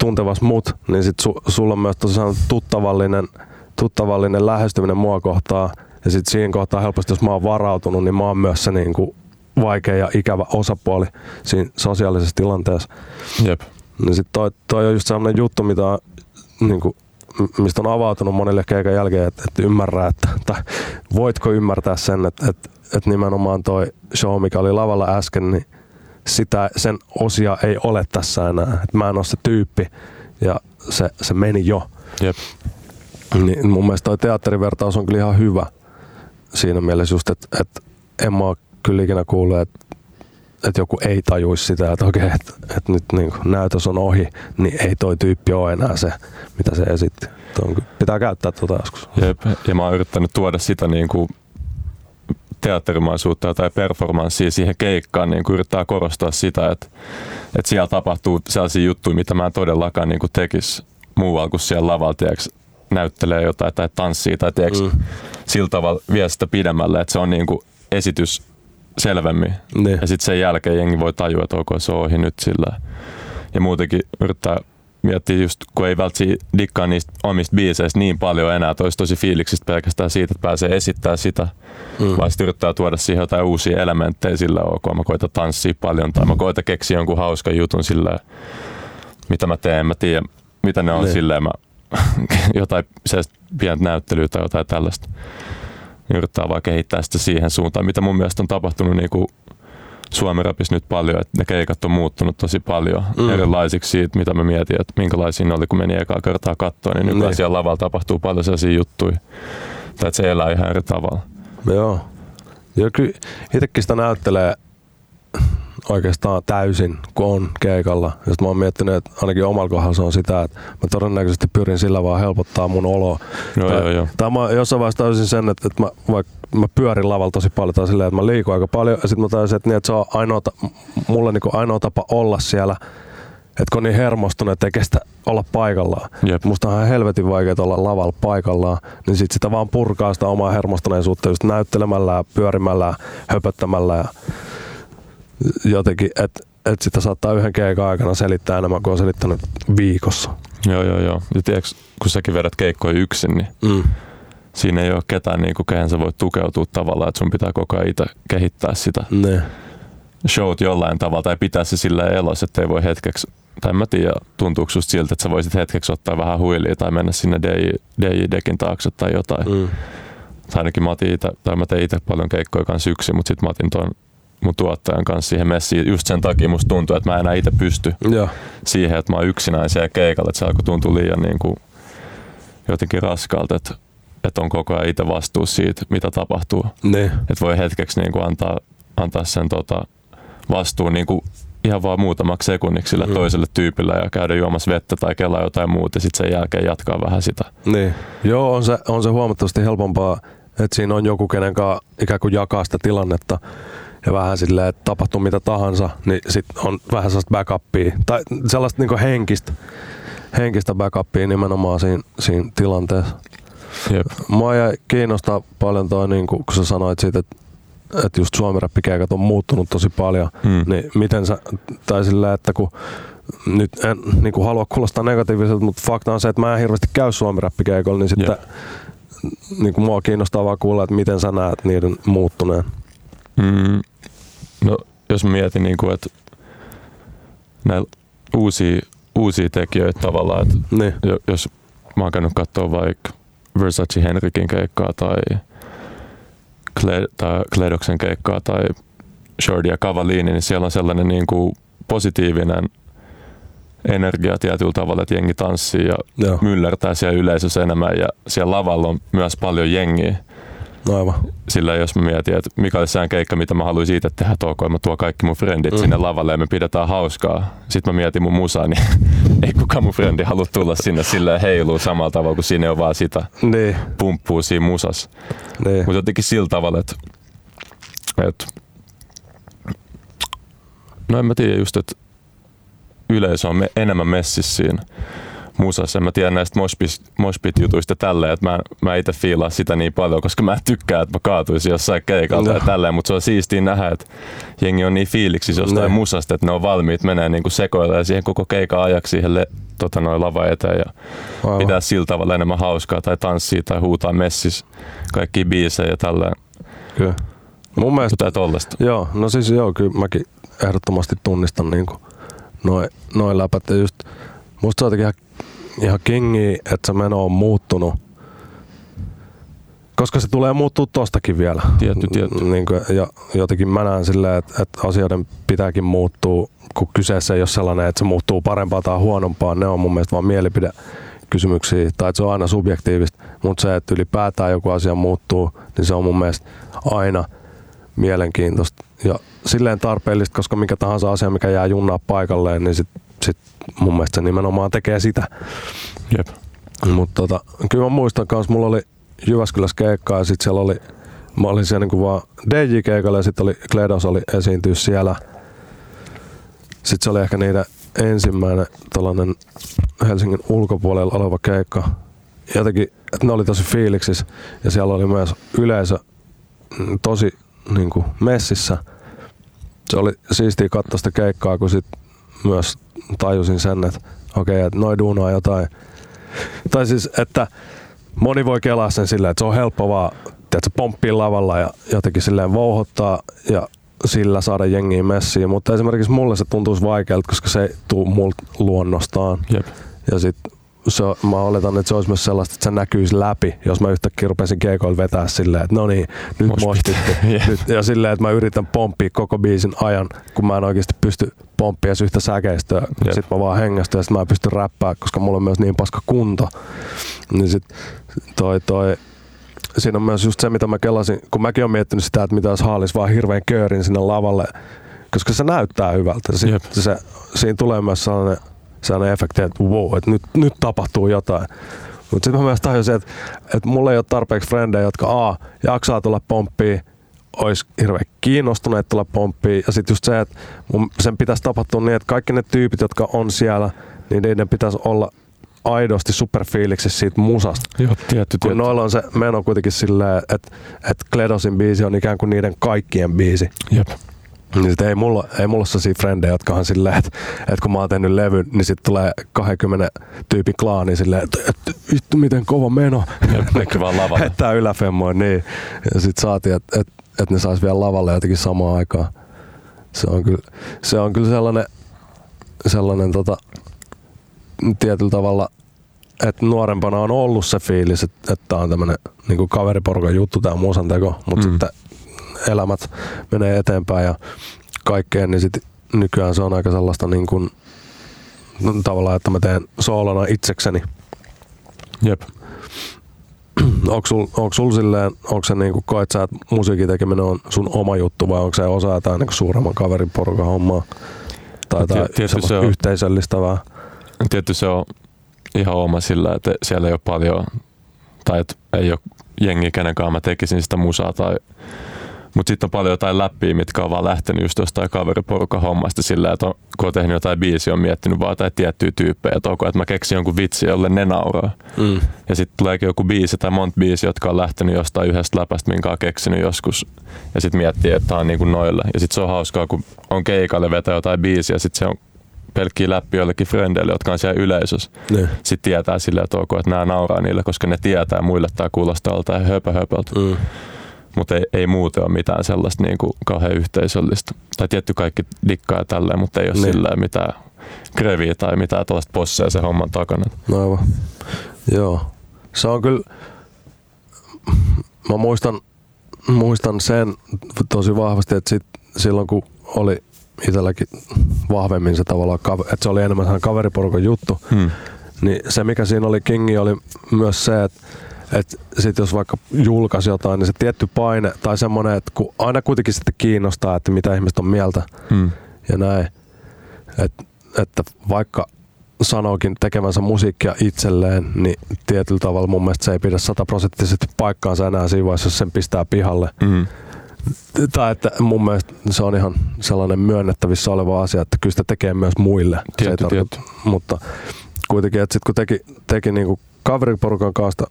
tuntevas mut, niin sit su, sulla on myös tosiaan tuttavallinen, tuttavallinen lähestyminen mua kohtaa. Ja sitten siinä kohtaa helposti, jos mä oon varautunut, niin mä oon myös se niinku vaikea ja ikävä osapuoli siinä sosiaalisessa tilanteessa. Jep. Niin sit toi, toi on just sellainen juttu, mitä on, niinku, m- mistä on avautunut monille keikan jälkeen, että, että ymmärrää, että, tai voitko ymmärtää sen, että, että, että nimenomaan toi show, mikä oli lavalla äsken, niin sitä, sen osia ei ole tässä enää. Että mä en ole se tyyppi ja se, se meni jo. Jep. Niin mun mielestä toi teatterivertaus on kyllä ihan hyvä siinä mielessä just, että, että en mä oo kyllä ikinä kuullut, että, että joku ei tajuisi sitä, että okei, että, että nyt niin näytös on ohi, niin ei toi tyyppi ole enää se, mitä se esitti. Tuon, pitää käyttää tuota joskus. Jep. Ja mä oon yrittänyt tuoda sitä niin kuin teatterimaisuutta tai performanssia siihen keikkaan, niin kuin yrittää korostaa sitä, että, että siellä tapahtuu sellaisia juttuja, mitä mä en todellakaan niin kuin tekisi muualla kuin siellä lavalla, tiiäks, näyttelee jotain tai tanssii tai tiiäks, mm. sillä tavalla vie sitä pidemmälle, että se on niin kuin esitys selvemmin. Niin. Ja sitten sen jälkeen jengi voi tajua, että ok, se on ohi nyt sillä. Ja muutenkin yrittää miettiä just, kun ei välttämättä dikkaa niistä omista biiseistä niin paljon enää, että olisi tosi fiiliksistä pelkästään siitä, että pääsee esittämään sitä, Mm. mm. vaan sitten yrittää tuoda siihen jotain uusia elementtejä sillä, ok, mä koitan tanssia paljon, tai mä koitan keksiä jonkun hauskan jutun sillä, mitä mä teen, en mä tiedä, mitä ne on Niin. silleen mä, jotain pientä näyttelyä tai jotain tällaista. Yrittää vaan kehittää sitä siihen suuntaan, mitä mun mielestä on tapahtunut niin kuin Suomen rapissa nyt paljon, että ne keikat on muuttunut tosi paljon Mm. erilaisiksi siitä, mitä mä mietin, että minkälaisia ne oli, kun meni ekaa kertaa kattoon, niin nykyään Niin. siellä lavalla tapahtuu paljon sellaisia juttuja, tai että se elää ihan eri tavalla. Joo. Ja kyllä itsekin sitä näyttelee oikeastaan täysin, kun on keikalla. Ja sit mä oon miettinyt, että ainakin omalla kohdalla se on sitä, että mä todennäköisesti pyrin sillä vaan helpottaa mun oloa. Joo, tai, joo, joo. tai mä jossain vaiheessa tajusin sen, että, että mä, vaikka mä pyörin lavalla tosi paljon tai silleen, että mä liikun aika paljon. Ja sitten mä tajusin, että, niin, että se on ainoa, mulle niin ainoa tapa olla siellä, että kun on niin hermostunut, että ei kestä olla paikallaan. Jep. Musta on ihan helvetin vaikea olla lavalla paikallaan, niin sit sitä vaan purkaa sitä omaa hermostuneisuutta just näyttelemällä ja pyörimällä höpöttämällä ja jotenkin, että et sitä saattaa yhden keikan aikana selittää enemmän kuin on selittänyt viikossa. Joo, joo, joo. Ja tiedätkö, kun säkin vedät keikkoja yksin, niin Mm. siinä ei ole ketään, niin kuin, kehen sä voit tukeutua tavallaan, että sun pitää koko ajan itse kehittää sitä Ne. showt jollain tavalla tai pitää se sillä elossa, että ei voi hetkeksi, tai mä tiedä, tuntuuko susta siltä, että sä voisit hetkeksi ottaa vähän huilia tai mennä sinne DJ, DJ-dekin taakse tai jotain. Mm. Tai ainakin mä, otin ite, tai mä tein itse paljon keikkoja kanssa yksin, mutta sitten mä otin ton mun tuottajan kanssa siihen messiin. Just sen takia musta tuntuu, että mä enää itse pysty Joo. siihen, että mä oon yksinään siellä keikalla, että se alkoi tuntua liian niin kuin jotenkin raskaalta, että, että on koko ajan itse vastuussa siitä, mitä tapahtuu. Ne. Että voi hetkeksi niin kuin antaa, antaa sen tota, vastuun niin kuin ihan vaan muutamaksi sekunniksi sille Mm. toiselle tyypille ja käydä juomassa vettä tai kelaa jotain muuta ja sitten sen jälkeen jatkaa vähän sitä. Niin. Joo, on se, on se huomattavasti helpompaa, että siinä on joku, kenen kanssa ikään kuin jakaa sitä tilannetta ja vähän silleen, että tapahtuu mitä tahansa, niin sit on vähän sellaista backupia tai sellaista niinku henkistä, henkistä backupia nimenomaan siinä, siinä tilanteessa. Jep. Mua jäi kiinnostaa paljon toi, niin kun sä sanoit siitä, että, että just suomirappikeikat on muuttunut tosi paljon, Mm. niin miten sä, tai sillä, että kun nyt en niin kuin halua kuulostaa negatiiviselta, mutta fakta on se, että mä en hirveästi käy suomirappikeikolla, niin sitten Jep. niin kuin mua kiinnostaa vaan kuulla, että miten sä näet niiden muuttuneen. Mm, no, jos mietin, niin kuin, että näillä uusia, uusia tekijöitä tavallaan, että Niin, jo- jos mä oon käynyt katsoa vaikka Versace Henrikin keikkaa tai Kledoksen keikkaa tai Shorty ja Cavallini, niin siellä on sellainen niin kuin positiivinen energia tietyllä tavalla, että jengi tanssii ja joo, myllertää siellä yleisössä enemmän ja siellä lavalla on myös paljon jengiä. Aivan. Sillä jos mä mietin, että mikä olisi sehän keikka, mitä mä haluaisin itse tehdä, että ok, mä tuon kaikki mun frendit Mm. sinne lavalle ja me pidetään hauskaa. Sitten mä mietin mun musaa, niin ei kukaan mun frendi halua tulla sinne silleen heiluu samalla tavalla, kun siinä on vaan sitä Niin, pumppuu siinä musas. niin. Mutta jotenkin sillä tavalla, että, että no en mä tiedä just, että yleisö on me, enemmän messissä siinä musassa. Mä tiedä näistä moshpit- moshpit-jutuista tälleen, että mä, mä itse fiilaa sitä niin paljon, koska mä en tykkää, että mä kaatuisin jossain keikalta No. ja tälleen, mutta se on siistiä nähdä, että jengi on niin fiiliksissä jostain Niin. musasta, että ne on valmiit menee niin kuin sekoilla siihen koko keikan ajaksi siihen le, tota, noin lava eteen ja aivan. pitää sillä tavalla enemmän hauskaa tai tanssia tai huutaa messis kaikki biisejä ja tälleen. Kyllä. Mun mielestä Jotain tollasta. Joo, no siis joo, kyllä mäkin ehdottomasti tunnistan niin noin noi läpät. Ja just, musta se on jotenkin ihan, ihan kingi, että se meno on muuttunut. Koska se tulee muuttua tostakin vielä. Tietty, tietty. Niin kuin, ja jotenkin mä näen silleen, että, että asioiden pitääkin muuttua, kun kyseessä ei ole sellainen, että se muuttuu parempaan tai huonompaan. Ne on mun mielestä vaan mielipide kysymyksiä, tai että se on aina subjektiivista, mutta se, että ylipäätään joku asia muuttuu, niin se on mun mielestä aina mielenkiintoista ja silleen tarpeellista, koska mikä tahansa asia, mikä jää junnaa paikalleen, niin sit, sit mun mielestä se nimenomaan tekee sitä. Jep. Mutta tota, kyllä mä muistan kans, mulla oli Jyväskylässä keikkaa ja sit siellä oli, mä olin siellä niinku vaan DJ-keikalla ja sitten oli Kledos oli esiintyä siellä. Sitten se oli ehkä niiden ensimmäinen tällainen Helsingin ulkopuolella oleva keikka. Jotenkin, että ne oli tosi fiiliksissä ja siellä oli myös yleisö mm, tosi niin kuin messissä. Se oli siistiä katsoa sitä keikkaa, kun sit myös tajusin sen, että okei, okay, että noi duunaa jotain. Tai siis, että moni voi kelaa sen silleen, että se on helppo vaan tiedätkö, pomppia lavalla ja jotenkin silleen vouhottaa ja sillä saada jengiä messiin, mutta esimerkiksi mulle se tuntuisi vaikealta, koska se ei tuu multa luonnostaan. Jep. Ja sit se, mä oletan, että se olisi myös sellaista, että se näkyisi läpi, jos mä yhtäkkiä rupesin keikoilla vetää silleen, että no niin, nyt mostitte. yeah. nyt, ja silleen, että mä yritän pomppia koko biisin ajan, kun mä en oikeasti pysty pomppia yhtä säkeistöä. Yep. Sitten mä vaan hengästyn ja sit mä en pysty räppää, koska mulla on myös niin paska kunto. Niin sit toi, toi, siinä on myös just se, mitä mä kelasin, kun mäkin olen miettinyt sitä, että mitä jos haalis vaan hirveän köörin sinne lavalle, koska se näyttää hyvältä. Sitten yep. se, siinä tulee myös sellainen sellainen efekti, että wow, että nyt, nyt tapahtuu jotain. Mutta sitten mä myös tajusin, että, että mulla ei ole tarpeeksi frendejä, jotka A, jaksaa tulla pomppiin, olisi hirveän kiinnostuneet tulla pomppiin. Ja sitten just se, että mun, sen pitäisi tapahtua niin, että kaikki ne tyypit, jotka on siellä, niin niiden pitäisi olla aidosti superfiiliksissä siitä musasta. Joo, tietty, Kun noilla on se meno kuitenkin silleen, että, että Kledosin biisi on ikään kuin niiden kaikkien biisi. Jep. Niin sit ei mulla, ei mulla sellaisia frendejä, jotka on silleen, että, että kun mä oon tehnyt levyn, niin sitten tulee 20 tyypin klaani silleen, että, että vittu miten kova meno. Ja vaan lavalle. Heittää yläfemmoin, niin. Ja sitten saatiin, että, että, että ne sais vielä lavalle jotenkin samaan aikaan. Se on kyllä, se on kyllä sellainen, sellainen tota, tietyllä tavalla, että nuorempana on ollut se fiilis, että, että tämä on tämmöinen niin kaveriporukan juttu tämä musanteko, mutta mm. sitten elämät menee eteenpäin ja kaikkeen, niin sit nykyään se on aika sellaista niin kuin, no, tavallaan, että mä teen soolona itsekseni. Jep. onko sul, onko sul silleen, onko se niinku, koet sä, että musiikin tekeminen on sun oma juttu vai onko se osa jotain niinku suuremman kaverin porukan hommaa? Tai jotain Tiety se on, yhteisöllistävää? Tietysti se on ihan oma sillä, että siellä ei ole paljon, tai että ei ole jengi, kenen kanssa mä tekisin sitä musaa tai mutta sitten on paljon jotain läppiä, mitkä on vaan lähtenyt just jostain kaveriporukan hommasta sillä, että on, kun on tehnyt jotain biisiä, on miettinyt vaan jotain tiettyjä tyyppejä, että onko, että mä keksin jonkun vitsi, jolle ne nauraa. Mm. Ja sitten tuleekin joku biisi tai monta biisi, jotka on lähtenyt jostain yhdestä läpästä, minkä on keksinyt joskus. Ja sitten miettii, että tämä on niinku noille. Ja sitten se on hauskaa, kun on keikalle vetää jotain biisiä, sitten se on pelkkiä läppi jollekin frendeille, jotka on siellä yleisössä. Ne. Sitten tietää silleen, että, ok, että nämä nauraa niille, koska ne tietää muille tämä kuulostaa joltain höpö höpöltä. Mm mutta ei, ei muuten ole mitään sellaista niin kuin kauhean yhteisöllistä. Tai tietty kaikki dikkaa ja tälleen, mutta ei ole niin. silleen mitään greviä tai mitään tuollaista posseja sen homman takana. No aivan. Joo. Se on kyllä, mä muistan, muistan sen tosi vahvasti, että sit, silloin kun oli itselläkin vahvemmin se tavallaan, että se oli enemmän kaveriporukan juttu, hmm. niin se mikä siinä oli Kingi oli myös se, että että sit jos vaikka julkaisi jotain, niin se tietty paine tai semmoinen, että kun aina kuitenkin sitten kiinnostaa, että mitä ihmiset on mieltä hmm. ja näin. Et, että vaikka sanookin tekemänsä musiikkia itselleen, niin tietyllä tavalla mun mielestä se ei pidä sataprosenttisesti paikkaansa enää siinä vaiheessa, jos sen pistää pihalle. Hmm. Tai että mun mielestä se on ihan sellainen myönnettävissä oleva asia, että kyllä sitä tekee myös muille. Tietty, se ei tietty. Mutta kuitenkin, että sit kun teki, teki niinku kaveriporukan kanssa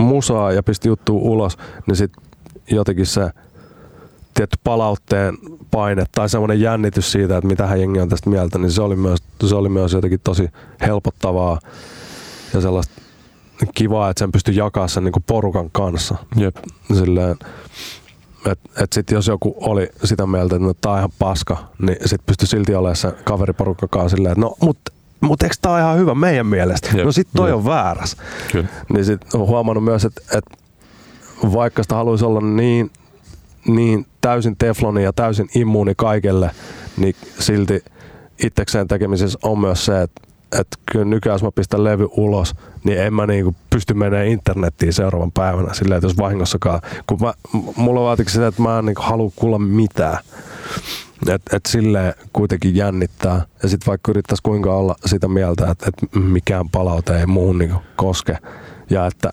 musaa ja pisti juttu ulos, niin sitten jotenkin se tietty palautteen paine tai semmoinen jännitys siitä, että mitä jengi on tästä mieltä, niin se oli myös, se oli myös jotenkin tosi helpottavaa ja sellaista kivaa, että sen pystyi jakaa sen niin porukan kanssa. Jep. Silleen, että et sitten jos joku oli sitä mieltä, että no, tämä on ihan paska, niin sitten pystyi silti olemaan sen kaveriporukan kanssa silleen, että no mutta mutta eikö tämä ihan hyvä meidän mielestä? Jep. No sit toi Jep. on väärässä. Kyllä. Niin sit on huomannut myös, että, että vaikka sitä haluaisi olla niin, niin täysin tefloni ja täysin immuuni kaikelle, niin silti itsekseen tekemisessä on myös se, että että kyllä nykyään jos mä pistän levy ulos, niin en mä niinku pysty menemään internettiin seuraavan päivänä silleen, että jos vahingossakaan, kun mä, mulla on sitä, että mä en niinku halua kuulla mitään. Et, et silleen kuitenkin jännittää. Ja sitten vaikka yrittäisi kuinka olla sitä mieltä, että et mikään palaute ei muuhun niinku koske. Ja että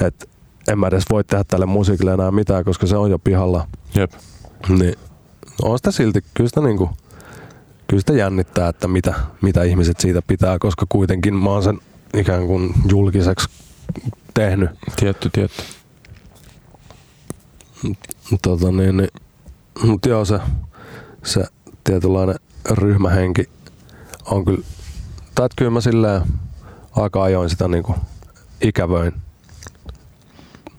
et en mä edes voi tehdä tälle musiikille enää mitään, koska se on jo pihalla. Jep. Niin on sitä silti, kyllä sitä, niinku, kyllä sitä jännittää, että mitä, mitä ihmiset siitä pitää, koska kuitenkin mä oon sen ikään kuin julkiseksi tehnyt. Tietty, tietty. Tota niin, niin, mutta joo se, se tietynlainen ryhmähenki on kyllä, tai kyllä mä silleen aika ajoin sitä niinku ikävöin.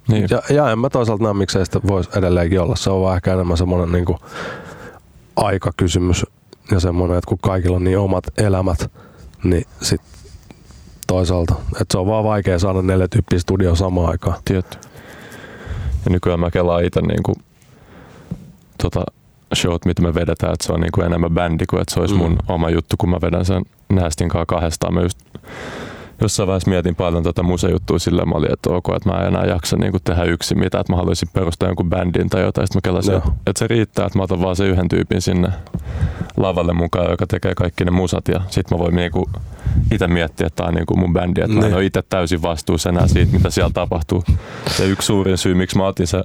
Niin. Ja, ja en mä toisaalta näe, miksei sitä voisi edelleenkin olla. Se on vaan ehkä enemmän semmoinen niinku aikakysymys ja semmoinen, että kun kaikilla on niin omat elämät, niin sit toisaalta. Et se on vaan vaikea saada neljä tyyppiä studio samaan aikaan. Tietty. Ja nykyään mä kelaan itse niinku, tota, showt, mitä me vedetään, että se on niinku enemmän bändi kuin että se olisi Mm. mun oma juttu, kun mä vedän sen Näästin kanssa kahdestaan. Mä just jossain vaiheessa mietin paljon tätä musajuttua silleen, mä olin, että ok, että mä en enää jaksa niinku tehdä yksin mitään, että mä haluaisin perustaa jonkun bändin tai jotain. Sitten mä kelasin, Joo. että, että se riittää, että mä otan vaan se yhden tyypin sinne lavalle mukaan, joka tekee kaikki ne musat ja sit mä voin niinku itse miettiä, että tämä on niinku mun bändi, että mä en Niin. ole itse täysin vastuussa enää siitä, mitä siellä tapahtuu. Ja yksi suurin syy, miksi mä otin se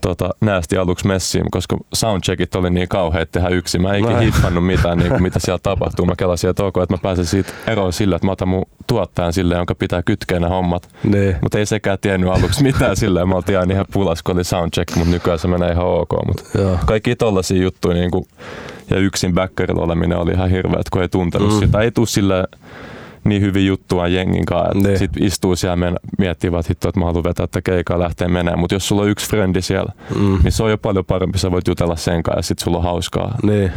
tota, näästi aluksi messiin, koska soundcheckit oli niin kauheat tehdä yksin. Mä Näin. hiffannut mitään, niin kuin, mitä siellä tapahtuu. Mä kelasin, että ok, että mä pääsen siitä eroon sillä, että mä otan mun tuottajan sille, jonka pitää kytkeä ne hommat. Niin. Mutta ei sekään tiennyt aluksi mitään sillä. Mä oltiin aina ihan pulas, kun oli soundcheck, mutta nykyään se menee ihan ok. Mut kaikki tollasia juttuja niin kuin, ja yksin backerilla oleminen oli ihan hirveä, kun ei tuntenut Mm. sitä. Ei tuu sille niin hyvin juttua jengin kanssa, että Niin. sit istuu siellä ja men- miettii vaan, että hitto, että mä haluan vetää tätä keikkaa ja lähteä menemään. Mutta jos sulla on yksi frendi siellä, Mm. niin se on jo paljon parempi. Sä voit jutella sen kanssa ja sit sulla on hauskaa. Niin,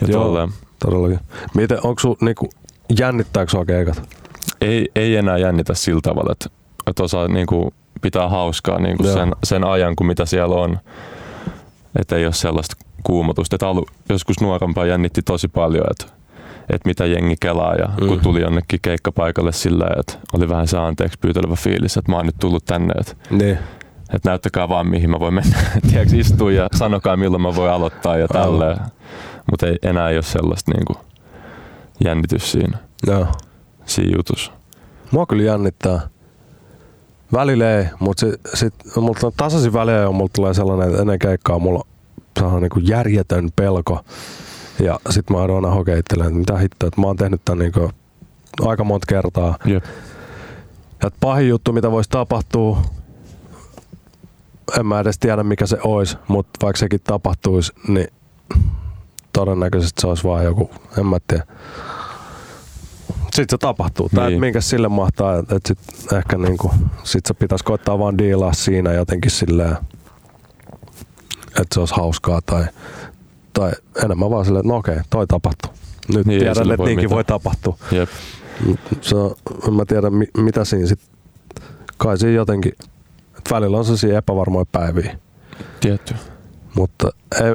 Ja Joo. tolleen. todellakin. Miten, onko sun niinku, jännittääkö sua keikat? Ei, ei enää jännitä sillä tavalla, että, että osaa niin kuin, pitää hauskaa niin kuin Joo. sen, sen ajan, kun mitä siellä on. Että ei ole sellaista kuumotusta. Että alu, joskus nuorempaa jännitti tosi paljon, että, että mitä jengi kelaa ja Mm. kun tuli jonnekin keikkapaikalle sillä että oli vähän se anteeksi pyytelevä fiilis, että mä oon nyt tullut tänne, että, Niin. että näyttäkää vaan mihin mä voin mennä. Tiedätkö, istua ja sanokaa milloin mä voin aloittaa ja tälleen. Mutta ei enää ei ole sellaista niin kuin, jännitys siinä, Joo. siinä jutussa. Mua kyllä jännittää. Välillä ei, mutta sit, sit, multa on tasaisin väliä, ja mulla tulee sellainen, että ennen keikkaa mulla on niinku järjetön pelko. Ja sit mä aina hokeittelen, että mitä hittoa, että mä oon tehnyt tän niinku aika monta kertaa. Jep. Ja pahin juttu, mitä voisi tapahtua, en mä edes tiedä mikä se olisi, mutta vaikka sekin tapahtuisi, niin todennäköisesti se olisi vaan joku, en mä tiedä. Sitten se tapahtuu. Tai Niin. minkä sille mahtaa, että et sit ehkä niinku, sit se pitäisi koittaa vaan diilaa siinä jotenkin silleen, että se olisi hauskaa tai, tai enemmän vaan silleen, että no okei, toi tapahtuu. Nyt Niin, tiedän, että voi niinkin mitään. voi tapahtua. Jep. Se en mä tiedä mi, mitä siinä sit, kai siinä jotenkin, että välillä on sellaisia epävarmoja päiviä, Tietty. mutta ei,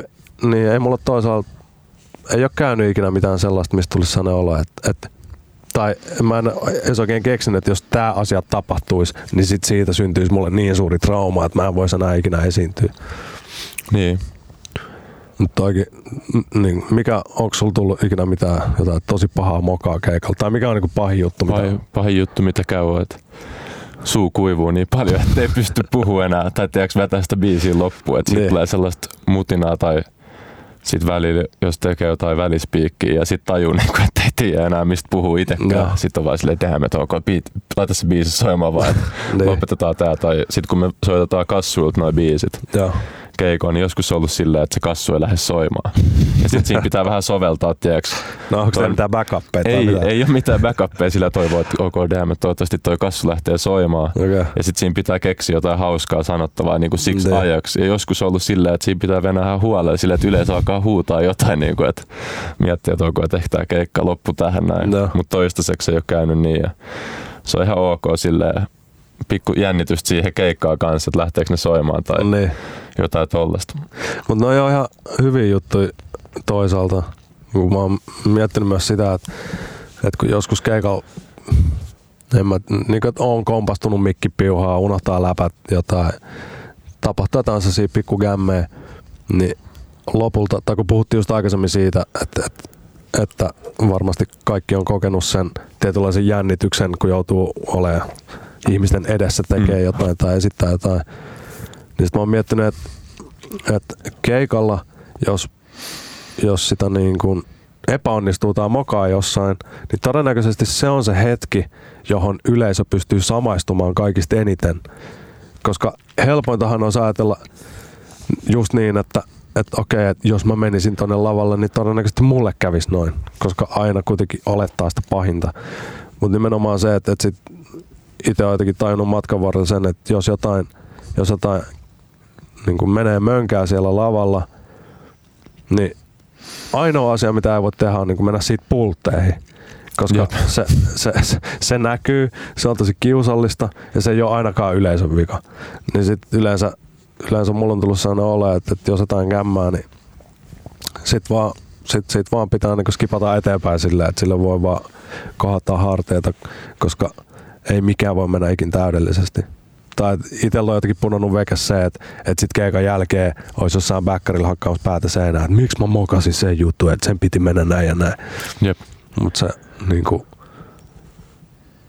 niin ei mulla toisaalta, ei ole käynyt ikinä mitään sellaista, mistä tulisi sellainen olo, että, että tai mä en edes oikein keksin, että jos tämä asia tapahtuisi, niin sit siitä syntyisi mulle niin suuri trauma, että mä en voisi enää ikinä esiintyä. Niin. Mutta toikin, n- niin, mikä, onko sulla tullut ikinä mitään jotain tosi pahaa mokaa keikalla? Tai mikä on niinku pahin juttu? Mitä, Pahin, pahin juttu, mitä käy, on, että suu kuivuu niin paljon, että ei pysty puhua enää. Tai tiedätkö, vetää sitä biisiä loppuun. Että Niin. sitten tulee sellaista mutinaa tai sitten välillä, jos tekee jotain välispiikkiä ja sitten tajuu, niin kuin, että ei tiedä enää mistä puhuu itsekään. Sitten on vaan silleen, damn, että ok, beat, laita se biisi soimaan vaan, että Niin. lopetetaan tää. Tai sitten kun me soitetaan kassuilta noin biisit Joo. Keikoon, niin joskus on ollut silleen, että se kassu ei lähde soimaan. Ja sitten siinä pitää vähän soveltaa, tiedätkö, No onko Toi- mitään backuppeja? ei, mitään? ei ole mitään backuppeja sillä toivoa, että ok, damn, toivottavasti toi kassu lähtee soimaan. Okei. Ja sitten siinä pitää keksiä jotain hauskaa sanottavaa niin kuin siksi Ne. ajaksi. Ja joskus on ollut silleen, että siinä pitää mennä ihan huolella silleen, että yleensä alkaa huutaa jotain, niin kuin, että miettii, että ok, että ehkä tämä keikka loppu tähän näin. No. Mutta toistaiseksi ei ole käynyt niin. Ja se on ihan ok silleen, pikku jännitystä siihen keikkaan kanssa, että lähteekö ne soimaan tai Niin. Jotain tollasta. Mutta ne on ihan hyviä juttuja toisaalta. Kun mä oon miettinyt myös sitä, että, että kun joskus keikalla en mä, niin kuin, on kompastunut mikki piuhaa, unohtaa läpät jotain, tapahtuu jotain sellaisia pikku ගැmmejä, niin lopulta, tai kun puhuttiin just aikaisemmin siitä, että, että, että varmasti kaikki on kokenut sen tietynlaisen jännityksen, kun joutuu olemaan ihmisten edessä tekee Mm. jotain tai esittää jotain. Niin sit mä oon miettinyt, että, että keikalla, jos, jos sitä niin kuin epäonnistuu tai mokaa jossain, niin todennäköisesti se on se hetki, johon yleisö pystyy samaistumaan kaikista eniten. Koska helpointahan on ajatella just niin, että, että okei, että jos mä menisin tonne lavalle, niin todennäköisesti mulle kävisi noin, koska aina kuitenkin olettaa sitä pahinta. Mutta nimenomaan se, että, että sit itse olen jotenkin tajunnut matkan varrella sen, että jos jotain, jos jotain niin kuin menee mönkää siellä lavalla, niin ainoa asia, mitä ei voi tehdä, on niin kuin mennä siitä pultteihin. koska se, se, se, se, näkyy, se on tosi kiusallista ja se ei ole ainakaan yleisön vika. Niin sit yleensä, yleensä mulla on tullut sellainen ole, että, että jos jotain kämmää, niin sit vaan, sit, sit vaan pitää niin skipata eteenpäin silleen, että sille voi vaan kohottaa harteita, koska ei mikään voi mennä ikin täydellisesti tai itsellä on jotenkin punonnut veke se, että, että sit keikan jälkeen olisi jossain backerilla hakkaamassa päätä seinään, että miksi mä mokasin sen juttu, että sen piti mennä näin ja näin. Jep. Mutta se niin kuin,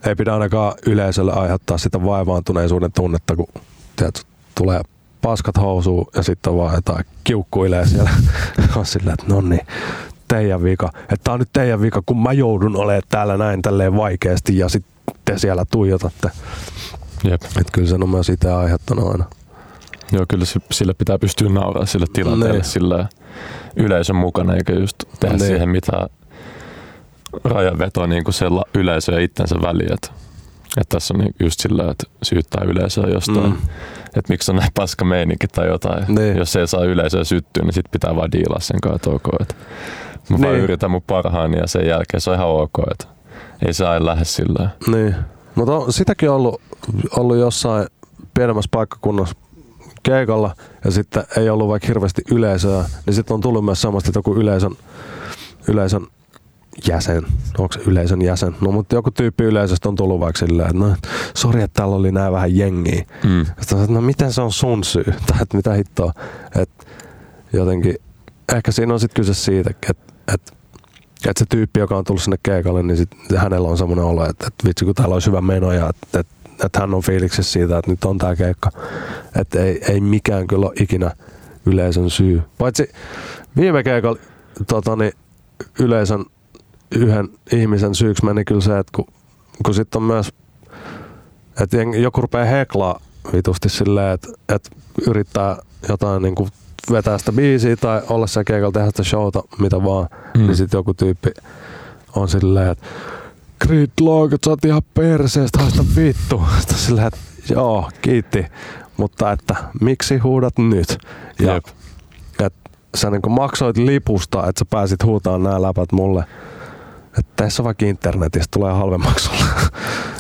ei pidä ainakaan yleisölle aiheuttaa sitä vaivaantuneisuuden tunnetta, kun tiedät, tulee paskat housuun ja sitten on vaan jotain kiukkuilee siellä. on sillä, että no niin, teidän vika. Että tää on nyt teidän vika, kun mä joudun olemaan täällä näin tälleen vaikeasti ja sitten te siellä tuijotatte. Jep. Että kyllä sen on myös itse aiheuttanut aina. Joo, kyllä sille pitää pystyä nauraa sille tilanteelle Niin. sillä yleisön mukana, eikä just tehdä Niin. siihen mitään rajanvetoa niin kuin siellä yleisö ja itsensä väliin. Että, että tässä on niin just sillä, että syyttää yleisöä jostain. Mm. Että miksi on näin paska meininki tai jotain. Niin. Jos se ei saa yleisöä syttyä, niin sit pitää vaan diilaa sen kanssa, että ok. Että mä vaan yritän mun parhaani ja sen jälkeen se on ihan ok. Että ei se aina lähde sillä Niin. Mutta on sitäkin ollut, ollut jossain pienemmässä paikkakunnassa keikalla ja sitten ei ollut vaikka hirveästi yleisöä, niin sitten on tullut myös semmoista, että joku yleisön, yleisön jäsen, onko se yleisön jäsen, no mutta joku tyyppi yleisöstä on tullut vaikka silleen, että no sori, että täällä oli näin vähän jengiä. mm. Sitten on, että no miten se on sun syy, tai että mitä hittoa, että jotenkin, ehkä siinä on sitten kyse siitä, että, että että se tyyppi, joka on tullut sinne keikalle, niin sit hänellä on semmoinen olo, että, että vitsi kun täällä olisi hyvä meno ja että, että, että hän on fiiliksissä siitä, että nyt on tämä keikka. Että ei, ei mikään kyllä ole ikinä yleisön syy. Paitsi viime keikalla tota, niin, yleisön yhden ihmisen syyksi meni kyllä se, että kun, kun sitten on myös, että joku rupeaa heklaa vitusti silleen, että, että yrittää jotain niin kuin vetää sitä biisiä tai olla siellä keikalla tehdä sitä showta, mitä vaan, mm. Mm. niin sitten joku tyyppi on silleen, että Gridlock, sä oot ihan perseestä, haista vittu. Sitten on silleen, että joo, kiitti, mutta että miksi huudat nyt? Ja Jep. että sä niin maksoit lipusta, että sä pääsit huutamaan nämä läpät mulle. Että tässä vaikka internetistä tulee halvemmaksi sulle.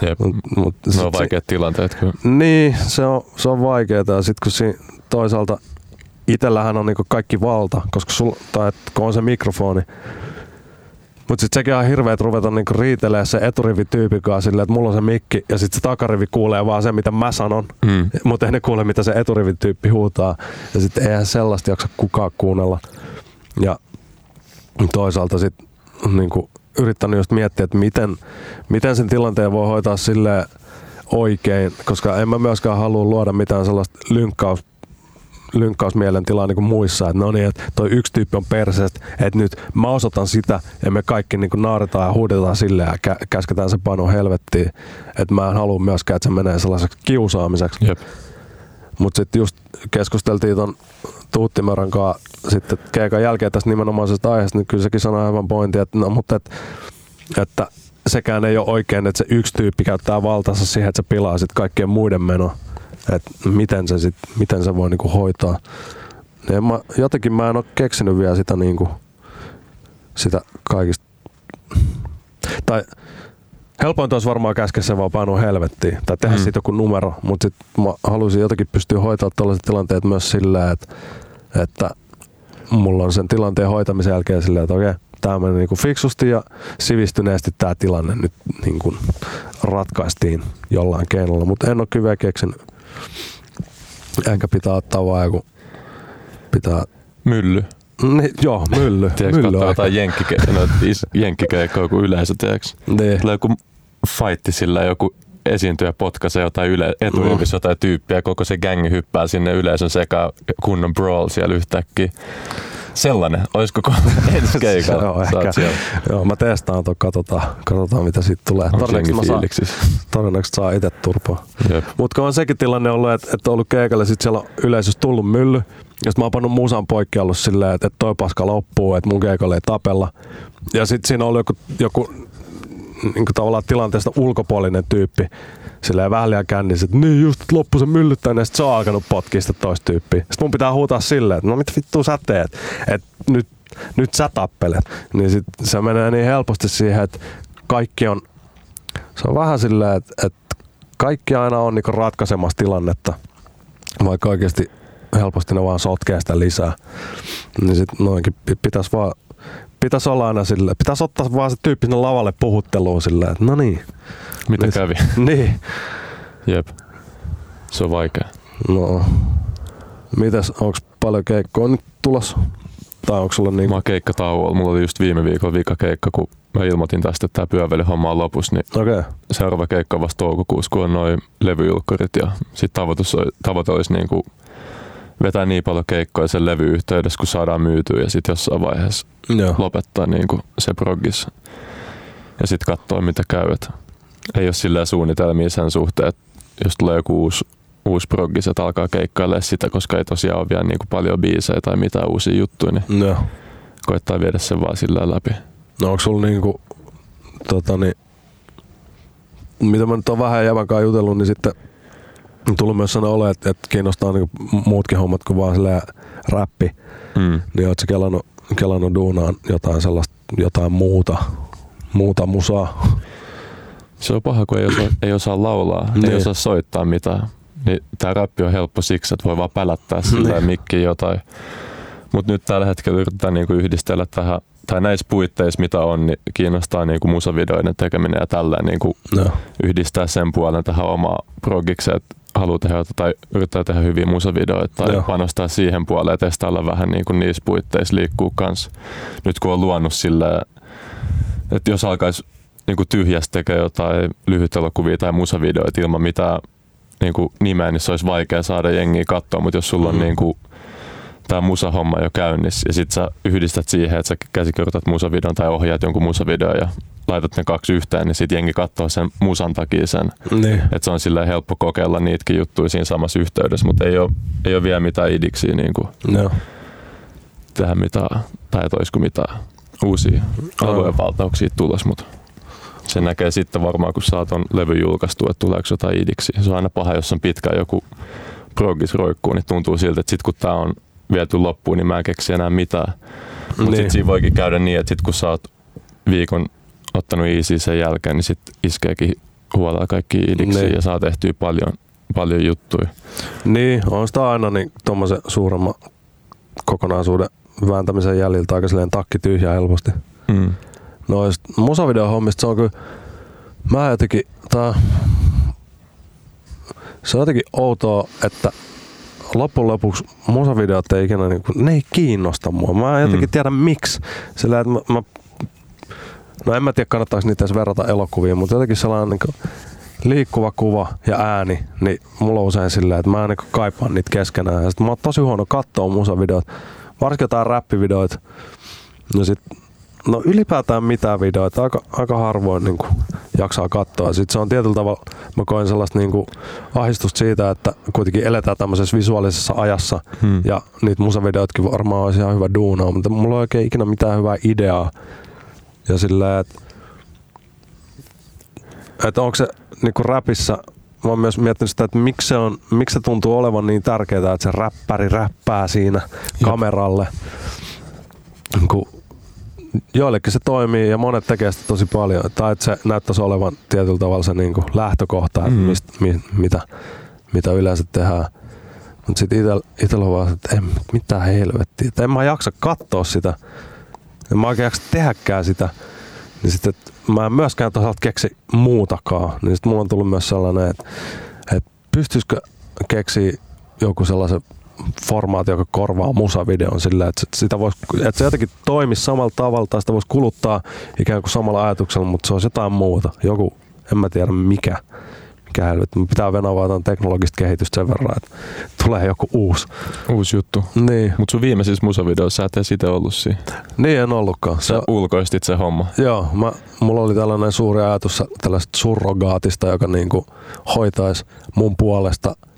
Jep. mut, mut Ne on vaikeat tilanteet kyllä. niin, se on, se on vaikeaa. Ja sitten kun siinä toisaalta itsellähän on niinku kaikki valta, koska sul, tai et, kun on se mikrofoni. Mutta sitten sekin on hirveä, että ruveta niinku riitelee se eturivi tyypikaa silleen, että mulla on se mikki ja sitten se takarivi kuulee vaan se, mitä mä sanon. Mm. Mutta ei ne kuule, mitä se eturivin tyyppi huutaa. Ja sitten eihän sellaista jaksa kukaan kuunnella. Ja toisaalta sitten niinku, yrittänyt just miettiä, että miten, miten sen tilanteen voi hoitaa sille oikein, koska en mä myöskään halua luoda mitään sellaista lynkkaus lynkkausmielen tilaa niin kuin muissa, että no niin, että toi yksi tyyppi on perseestä, että nyt mä osoitan sitä ja me kaikki niin kuin naaretaan ja huudetaan silleen ja kä- käsketään se pano helvettiin, että mä en halua myöskään, että se menee sellaiseksi kiusaamiseksi. Jep. Mutta sitten just keskusteltiin ton Tuuttimörän kanssa sitten keikan jälkeen tästä nimenomaisesta aiheesta, niin kyllä sekin sanoi aivan pointti, että no, mutta et, että sekään ei ole oikein, että se yksi tyyppi käyttää valtansa siihen, että se pilaa sitten kaikkien muiden meno. Että miten se, sit, miten se voi niinku hoitaa. En mä, jotenkin mä en ole keksinyt vielä sitä, niinku, sitä kaikista. Tai helpointa olisi varmaan käskeä se vaan painoa helvettiin tai tehdä Mm. siitä joku numero, mutta sitten mä haluaisin jotenkin pystyä hoitaa tällaiset tilanteet myös sillä, että, että mulla on sen tilanteen hoitamisen jälkeen silleen, että okei, tämä meni niinku fiksusti ja sivistyneesti tämä tilanne nyt niinku ratkaistiin jollain keinolla, mutta en ole kyllä keksinyt. Enkä pitää ottaa vaan joku, pitää, Mylly. niin, joo, mylly, Tiedätkö, mylly katsoo aika. jotain jenkkike- noita is- jenkkikeikkoja kuin yleisö, tiedätkö? Niin. Tulee joku fightti sillä joku esiintyjä potkaisee jotain yle- eturivissä jotain tyyppiä, koko se gängi hyppää sinne yleisön sekä kunnon brawl siellä yhtäkkiä. Sellainen, olisiko ko- ensi keikalla? Joo, ehkä. Joo, mä testaan tuon, katsotaan, katsotaan mitä siitä tulee. Todennäköisesti fiiliksissä? todennäköisesti saa itse turpaa. Jep. Mutta on sekin tilanne ollut, että, että on ollut keikalle, sit siellä on yleisössä tullut mylly, ja mä oon pannut musan poikki ollut silleen, että, toi paska loppuu, että mun keikalle ei tapella. Ja sitten siinä on ollut joku, joku niin kuin tavallaan tilanteesta ulkopuolinen tyyppi, silleen vähän liian kännissä, että niin just että loppu se myllyttäinen, ja sit se on alkanut potkia sitä toista tyyppiä. Sitten mun pitää huutaa silleen, että no mitä vittua sä teet, että nyt, nyt sä tappelet. Niin sit se menee niin helposti siihen, että kaikki on, se on vähän silleen, että, että kaikki aina on niin ratkaisemassa tilannetta, vaikka oikeasti helposti ne vaan sotkee sitä lisää. Niin sit noinkin pitäisi vaan pitäisi olla aina sille, pitäisi ottaa vaan se tyyppi sinne lavalle puhutteluun silleen, että no niin. Mitä niin, kävi? Niin. Jep. Se on vaikea. No. Mitäs, onko paljon keikkoa nyt tulossa? Tai onko sulla niin... Mä oon keikkatauolla. Mulla oli just viime viikolla vika keikka, kun mä ilmoitin tästä, että tämä homma on lopussa, niin okay. seuraava keikka on vasta toukokuussa, kun on noin levyjulkkarit ja sitten tavoite olisi niin kuin vetää niin paljon keikkoja sen levyyhteydessä, kun saadaan myytyä ja sitten jossain vaiheessa Joo. lopettaa niin kuin se progis ja sitten katsoa mitä käy. Et ei ole sillä suunnitelmia sen suhteen, että jos tulee joku uusi, uusi progis, että alkaa keikkailla sitä, koska ei tosiaan ole vielä niin kuin paljon biisejä tai mitään uusia juttuja, niin Joo. koittaa viedä sen vaan sillä läpi. No onko sulla niinku, tota niin, mitä mä nyt on vähän jävänkaan jutellut, niin sitten tullut myös sanoa ole, että, että kiinnostaa niin muutkin hommat kuin vaan räppi. Mm. Niin ootko kelannut, kelannut duunaan jotain sellaista, jotain muuta, muuta musaa? Se on paha, kun ei osaa, ei osaa laulaa, niin. ei osaa soittaa mitään. Niin tää räppi on helppo siksi, että voi vaan pälättää sillä niin. mikkiin jotain. Mutta nyt tällä hetkellä yritetään niinku yhdistellä tähän, tai näissä puitteissa mitä on, niin kiinnostaa niinku musavideoiden tekeminen ja tällä niinku no. yhdistää sen puolen tähän omaan progikseen, haluaa tehdä tai yrittää tehdä hyviä musavideoita tai Joo. panostaa siihen puoleen ja testailla vähän niin kuin niissä puitteissa liikkuu kanssa. Nyt kun on luonut sillä, että jos alkaisi niin kuin tyhjästä tekee jotain lyhytelokuvia tai musavideoita ilman mitään niin kuin nimeä, niin se olisi vaikea saada jengiä katsoa, mutta jos sulla on mm. niin kuin tämä musahomma jo käynnissä ja sitten sä yhdistät siihen, että sä käsikirjoitat musavideon tai ohjaat jonkun musavideon ja laitat ne kaksi yhteen, niin sitten jengi katsoo sen musan takia sen. Niin. Että se on silleen helppo kokeilla niitäkin juttuja siinä samassa yhteydessä, mutta ei ole, ei ole vielä mitään idiksiä niin kuin no. tehdä mitään, tai et olisiko mitään uusia alueenvaltauksia tulossa, mutta se näkee sitten varmaan, kun saa ton levy julkaistu, että tuleeko jotain idiksi. Se on aina paha, jos on pitkä joku progis roikkuu, niin tuntuu siltä, että sitten kun tämä on viety loppuun, niin mä en keksi enää mitään. Mutta niin. sitten siinä voikin käydä niin, että sit kun sä oot viikon ottanut easy sen jälkeen, niin sitten iskeekin huolella kaikki idiksi niin. ja saa tehtyä paljon, paljon juttuja. Niin, on sitä aina niin tuommoisen suuremman kokonaisuuden vääntämisen jäljiltä aika silleen takki tyhjää helposti. Mm. No musavideo-hommista se on kyllä, mä jotenkin, tää, se on jotenkin outoa, että loppujen lopuksi musavideot ei ikinä, niin kuin, ne ei kiinnosta mua. Mä en jotenkin mm. tiedä miksi. Sillä, että mä, mä, no en mä tiedä kannattaako niitä edes verrata elokuviin, mutta jotenkin sellainen niin kuin, liikkuva kuva ja ääni, niin mulla on usein silleen, että mä en niin kaipaan niitä keskenään. Ja sit mä oon tosi huono katsoa musavideot, varsinkin jotain räppivideoita. No sit No ylipäätään mitään videoita, aika, aika harvoin niin kuin, jaksaa katsoa. Sitten se on tietyllä tavalla, mä koen sellaista niin kuin, ahdistusta siitä, että kuitenkin eletään tämmöisessä visuaalisessa ajassa hmm. ja niitä musavideotkin varmaan olisi ihan hyvä duunaa, mutta mulla ei oikein ikinä mitään hyvää ideaa. Ja silleen, että että onko se niin kuin rapissa, mä oon myös miettinyt sitä, että miksi se, on, miksi se tuntuu olevan niin tärkeää, että se räppäri räppää siinä kameralle. Niin kuin, joillekin se toimii ja monet tekee sitä tosi paljon. Tai että se näyttäisi olevan tietyllä tavalla se niin kuin lähtökohta, mm. mist, mi, mitä, mitä yleensä tehdään. Mutta sitten itsellä on vaan, että en mitään helvettiä. Että en mä jaksa katsoa sitä. En mä oikein jaksa tehdäkään sitä. Niin sitten, mä en myöskään toisaalta keksi muutakaan. Niin sitten mulla on tullut myös sellainen, että, että pystyisikö keksiä joku sellaisen formaatio, joka korvaa musavideon sillä, että, sitä vois, että se jotenkin toimisi samalla tavalla tai sitä voisi kuluttaa ikään kuin samalla ajatuksella, mutta se on jotain muuta. Joku, en mä tiedä mikä. Mikä helvetti. Pitää venavaa teknologista kehitystä sen verran, että tulee joku uusi. Uusi juttu. Niin. Mutta sun viimeisissä musavideoissa sä et edes itse ollut siinä. Niin en ollutkaan. Sä se, ulkoistit se homma. Joo, mä, mulla oli tällainen suuri ajatus tällaista surrogaatista, joka niinku hoitaisi mun puolesta –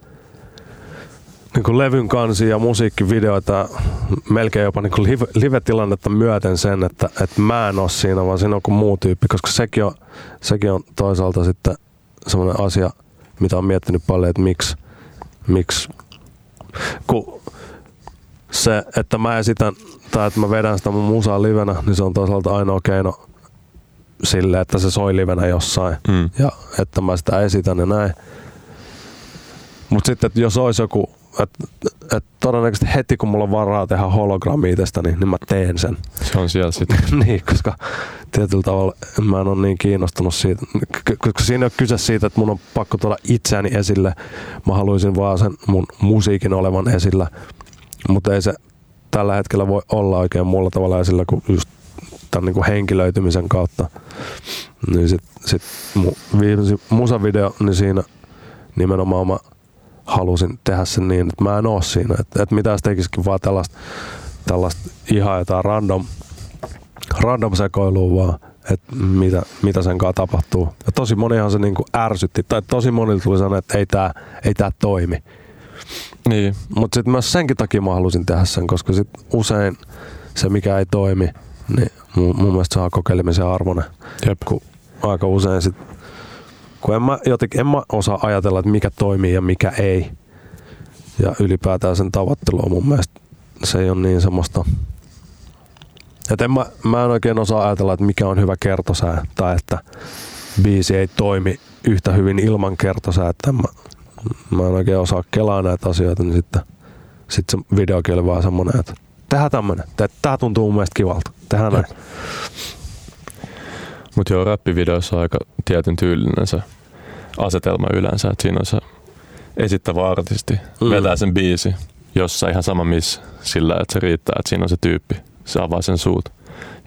niin kuin levyn kansi ja musiikkivideoita melkein jopa niin kuin live, live-tilannetta myöten sen, että, että mä en ole siinä, vaan siinä on kuin muu tyyppi, koska sekin on, sekin on toisaalta sitten semmoinen asia, mitä on miettinyt paljon, että miksi, miksi kun se, että mä esitän tai että mä vedän sitä mun musaa livenä, niin se on toisaalta ainoa keino silleen, että se soi livenä jossain Mm. ja että mä sitä esitän ja näin. Mutta sitten, että jos olisi joku, että et todennäköisesti heti kun mulla on varaa tehdä hologrammi itsestäni, niin mä teen sen. Se on siellä sitten. niin, koska tietyllä tavalla mä en ole niin kiinnostunut siitä, koska siinä ei ole kyse siitä, että mun on pakko tuoda itseäni esille. Mä haluaisin vaan sen mun musiikin olevan esillä, mutta ei se tällä hetkellä voi olla oikein muulla tavalla esillä kuin just tämän niin kuin henkilöitymisen kautta. Niin sit, sit mu, viimeisin musavideo, niin siinä nimenomaan mä halusin tehdä sen niin, että mä en oo siinä. Että, että mitä jos tekisikin vaan tällaista, tällaista ihan jotain random, random sekoilua vaan, että mitä, mitä sen kanssa tapahtuu. Ja tosi monihan se niinku ärsytti, tai tosi monilla tuli sanoa, että ei tää, ei tää toimi. Niin, Mutta sitten myös senkin takia mä halusin tehdä sen, koska sit usein se mikä ei toimi, niin mun, mun mielestä se on kokeilemisen arvoinen. jep. Kun aika usein sit, kun en mä, jotenkin, en mä osaa ajatella, että mikä toimii ja mikä ei. Ja ylipäätään sen tavoittelu on mun mielestä, se ei ole niin semmoista, että en mä, mä en oikein osaa ajatella, että mikä on hyvä kertosää, tai että biisi ei toimi yhtä hyvin ilman kertosää, että mä, mä en oikein osaa kelaa näitä asioita, niin sitten sit se videokin oli vaan semmoinen, että tehdään tämmönen, tää tuntuu mun mielestä kivalta, tehdään näin. Mutta joo, räppivideoissa on aika tietyn tyylinen se asetelma yleensä, että siinä on se esittävä artisti, Mm. vetää sen biisi jossain ihan sama missä, sillä että se riittää, että siinä on se tyyppi, se avaa sen suut,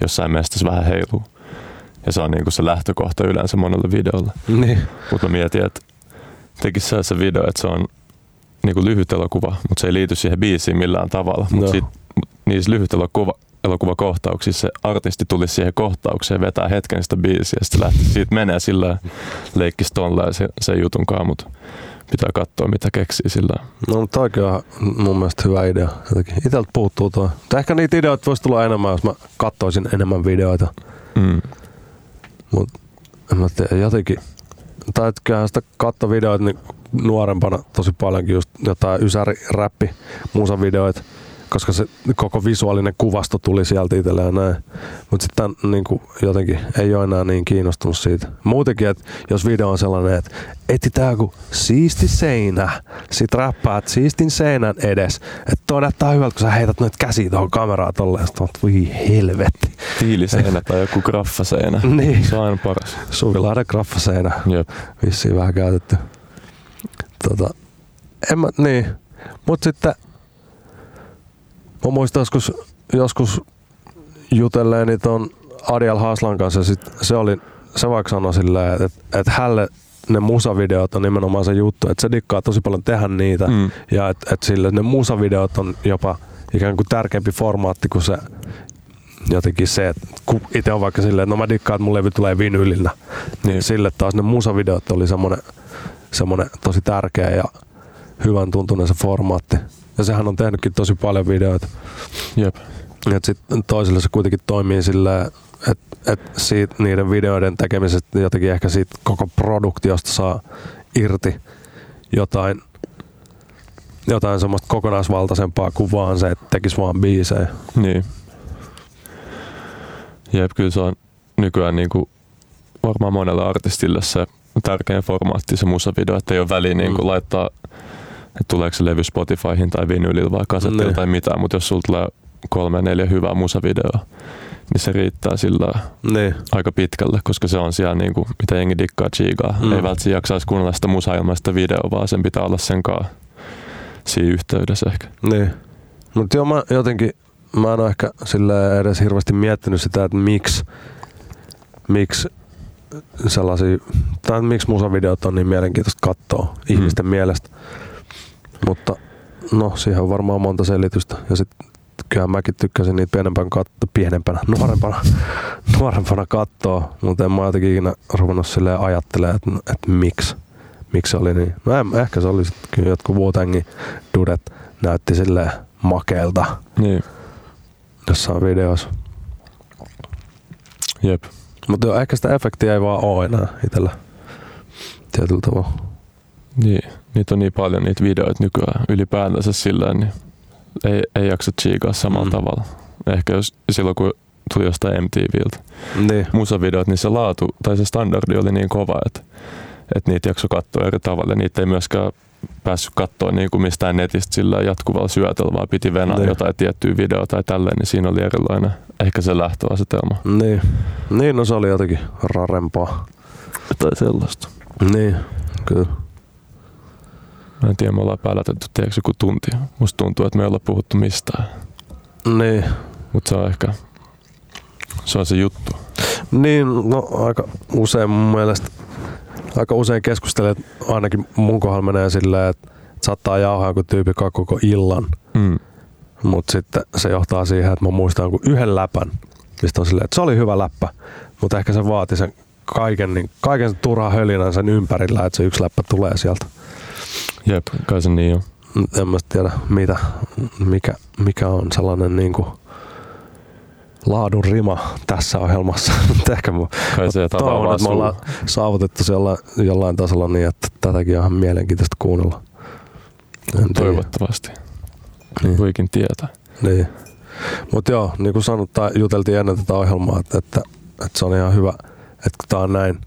jossain mestas vähän heiluu. Ja se on niinku se lähtökohta yleensä monelle videolle. Niin. Mutta mä mietin, että tekisi se video, että se on niinku lyhyt elokuva, mutta se ei liity siihen biisiin millään tavalla. Mutta No. sit, niissä lyhyt elokuva, elokuvakohtauksissa artisti tulisi siihen kohtaukseen, vetää hetken sitä biisiä ja sitten lähti siitä menee sillä leikkisi tolleen se, sen jutunkaan, mutta pitää katsoa mitä keksii sillä. No mutta toikin on mun mielestä hyvä idea. Jotenkin. Iteltä puuttuu tuo. Tai ehkä niitä ideoita voisi tulla enemmän, jos mä katsoisin enemmän videoita. Mm. En mä tiedä, jotenkin. Tai kyllähän sitä katto videoita niin nuorempana tosi paljonkin just jotain ysäri, räppi, musavideoita, koska se koko visuaalinen kuvasto tuli sieltä itselleen ja näin. Mutta sitten niin jotenkin ei ole enää niin kiinnostunut siitä. Muutenkin, että jos video on sellainen, että etsitään joku siisti seinä, sit räppäät siistin seinän edes. Että toi näyttää hyvältä, kun sä heität noita käsiä tuohon kameraan tolleen, ja sit oot, voi helvetti. Tiiliseinä tai joku graffaseinä. Niin. Se on aina paras. Suvilahden graffaseinä. Jep. vissiin vähän käytetty. Tota, en mä, niin. Mut sitten mä muistan joskus, joskus jutelleeni ton Adiel Haslan kanssa sit se oli, se vaikka sanoi silleen, että et, hälle ne musavideot on nimenomaan se juttu, että se dikkaa tosi paljon tehdä niitä Mm. ja että et sille ne musavideot on jopa ikään kuin tärkeämpi formaatti kuin se jotenkin se, että kun itse on vaikka silleen, että no mä dikkaan, että mun levy tulee vinylillä, niin sille taas ne musavideot oli semmoinen, semmoinen tosi tärkeä ja hyvän tuntunen se formaatti. Ja sehän on tehnytkin tosi paljon videoita. Jep. Et sit toisille se kuitenkin toimii silleen, että et siitä niiden videoiden tekemisestä jotenkin ehkä siitä koko produktiosta saa irti jotain, jotain semmoista kokonaisvaltaisempaa kuin vaan se, että tekisi vaan biisejä. Niin. Jep, kyllä se on nykyään niin kuin varmaan monelle artistille se tärkein formaatti se musavideo, että ei ole väliä niin kuin Mm. laittaa, että tuleeko se levy Spotifyhin tai vinylillä vai kasettilla Niin. tai mitään, mutta jos sulla tulee kolme neljä hyvää musavideoa, niin se riittää sillä Niin. aika pitkälle, koska se on siellä niin kuin, mitä jengi dikkaa chiigaa. Mm. Mm. Ei välttämättä jaksaisi kuunnella sitä musaa ilman sitä videoa, vaan sen pitää olla sen kanssa siinä yhteydessä ehkä. Niin. Mutta joo, mä jotenkin, mä en ole ehkä sille edes hirveästi miettinyt sitä, että miksi, miksi sellaisia, tai miksi musavideot on niin mielenkiintoista katsoa ihmisten mielestä. Mutta no, siihen on varmaan monta selitystä. Ja sitten kyllähän mäkin tykkäsin niitä pienempänä, kat- pienempänä nuorempana, nuorempana katsoa, mutta en mä jotenkin ikinä ruvennut silleen ajattelemaan, että, että miksi, miksi se oli niin. No en, ehkä se oli sitten kyllä jotkut Wu-Tangin dudet näytti silleen makeelta Niin, jossain videossa. jep. Mutta ehkä sitä efektiä ei vaan oo enää itsellä tietyllä tavalla. Niin, niitä on niin paljon niitä videoita nykyään ylipäätänsä sillä niin ei, ei jaksa chiikaa samalla Mm. tavalla. Ehkä jos silloin kun tuli jostain MTVltä. Niin. Musavideot, niin se laatu tai se standardi oli niin kova, että, että niitä jakso katsoa eri tavalla. Niitä ei myöskään päässyt katsoa niin kuin mistään netistä sillä jatkuvalla syötöllä, vaan piti venää Niin. jotain tiettyä videota tai tälleen, niin siinä oli erilainen ehkä se lähtöasetelma. Niin. Niin, no se oli jotenkin rarempaa. Tai sellaista. Niin, kyllä. Mä en tiedä, me ollaan päälätetty tiedätkö joku tunti. Musta tuntuu, että me ei olla puhuttu mistään. Niin. Mutta se on ehkä, se on se juttu. Niin, no aika usein mun mielestä, aika usein keskustelee, ainakin mun kohdalla menee silleen, että saattaa jauhaa joku tyyppi koko illan, Mm. mutta sitten se johtaa siihen, että mä muistan jonkun yhden läpän, mistä on silleen, että se oli hyvä läppä, mutta ehkä se vaati sen kaiken, niin, kaiken sen turhan hölinän sen ympärillä, että se yksi läppä tulee sieltä. Jep, kai se niin on. En mä tiedä, mitä, mikä, mikä on sellainen niin kuin laadun rima tässä ohjelmassa. Ehkä mä Kai se toivon, että me ollaan saavutettu se jollain, tasolla niin, että tätäkin on ihan mielenkiintoista kuunnella. En. Toivottavasti. Niin. Voikin tietää. Niin. Mutta joo, niin kuin sanottiin, juteltiin ennen tätä ohjelmaa, että, että, että se on ihan hyvä, että kun tää on näin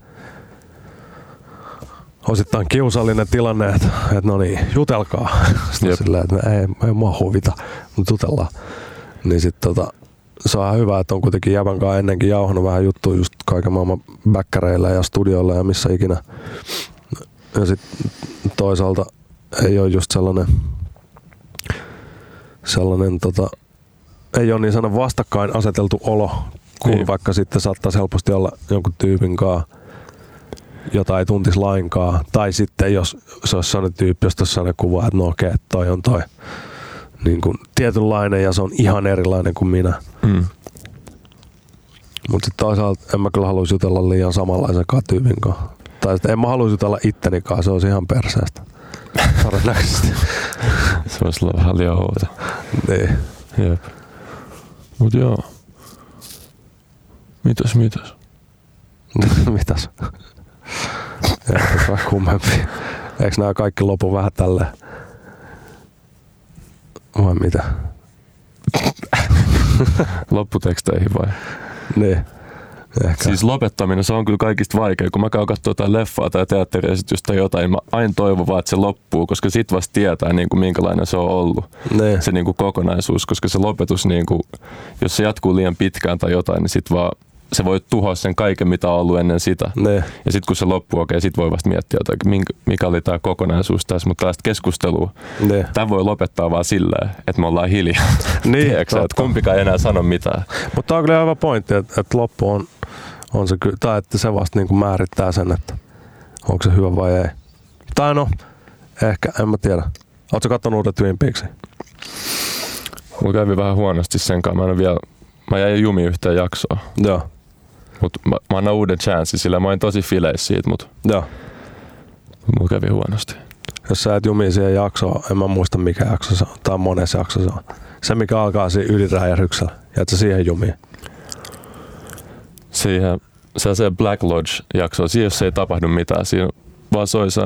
osittain kiusallinen tilanne, että, että no niin, jutelkaa. Sitten Jep. silleen, että ei, ei mua huvita, mutta jutellaan. Niin sitten tota, se on hyvä, että on kuitenkin jävän kanssa ennenkin jauhanut vähän juttuja just kaiken maailman bäkkäreillä ja studioilla ja missä ikinä. Ja sitten toisaalta ei ole just sellainen sellainen tota, ei ole niin sanon vastakkain aseteltu olo, kun Niin. vaikka sitten saattaisi helposti olla jonkun tyypin kanssa, jota ei tuntisi lainkaan. Tai sitten jos se olisi sellainen tyyppi, josta olisi sellainen kuva, että no okei, okay, toi on toi niin kuin tietynlainen ja se on ihan erilainen kuin minä. Mm. Mutta sitten toisaalta en mä kyllä haluaisi jutella liian samanlaisen tyypin kanssa. Tai sitten en mä haluaisi jutella itteni kanssa, se olisi ihan perseestä. Todennäköisesti. Se voisi olla vähän liian outo. niin. Jep. Mut joo. Mitäs, mitäs? Mitäs? Vähän kummempi. Eikö nämä kaikki lopu vähän tälle? Vai mitä? Lopputeksteihin vai? Niin. Ehkä. Siis lopettaminen, se on kyllä kaikista vaikea. Kun mä käyn katsoa jotain leffaa tai teatteriesitystä tai jotain, niin mä aina toivon vaan, että se loppuu, koska sit vasta tietää, niin kuin, minkälainen se on ollut. niin. Se niin kuin, kokonaisuus, koska se lopetus, niin kuin, jos se jatkuu liian pitkään tai jotain, niin sit vaan se voi tuhoa sen kaiken, mitä on ollut ennen sitä. Niin. Ja sitten kun se loppuu, okei, sit voi vasta miettiä, että mikä oli tämä kokonaisuus tässä, mutta tällaista keskustelua, tämä voi lopettaa vaan silleen, että me ollaan hiljaa. Niin, Tiedätkö että kumpikaan ei enää sano mitään. Mutta on kyllä hyvä pointti, että, että loppu on, on se kyllä, tai että se vasta niin kuin määrittää sen, että onko se hyvä vai ei. Tai no, ehkä, en mä tiedä. Oletko kattonut uudet Twin Peaksia? Mulla kävi vähän huonosti sen kanssa. Mä, en vielä, mä jäin jumiin yhteen jaksoa. Joo. Mut mä, mä annan uuden chanssin, sillä mä olin tosi fileissä siitä, mutta Joo. mulla kävi huonosti. Jos sä et jumii siihen jaksoon, en mä muista mikä jakso se on, tai monessa jakso se on. Se mikä alkaa siinä yliräjähdyksellä, ja sä siihen jumiin. Siihen, se, se Black Lodge-jakso, siinä jos ei tapahdu mitään, siinä vaan soi se,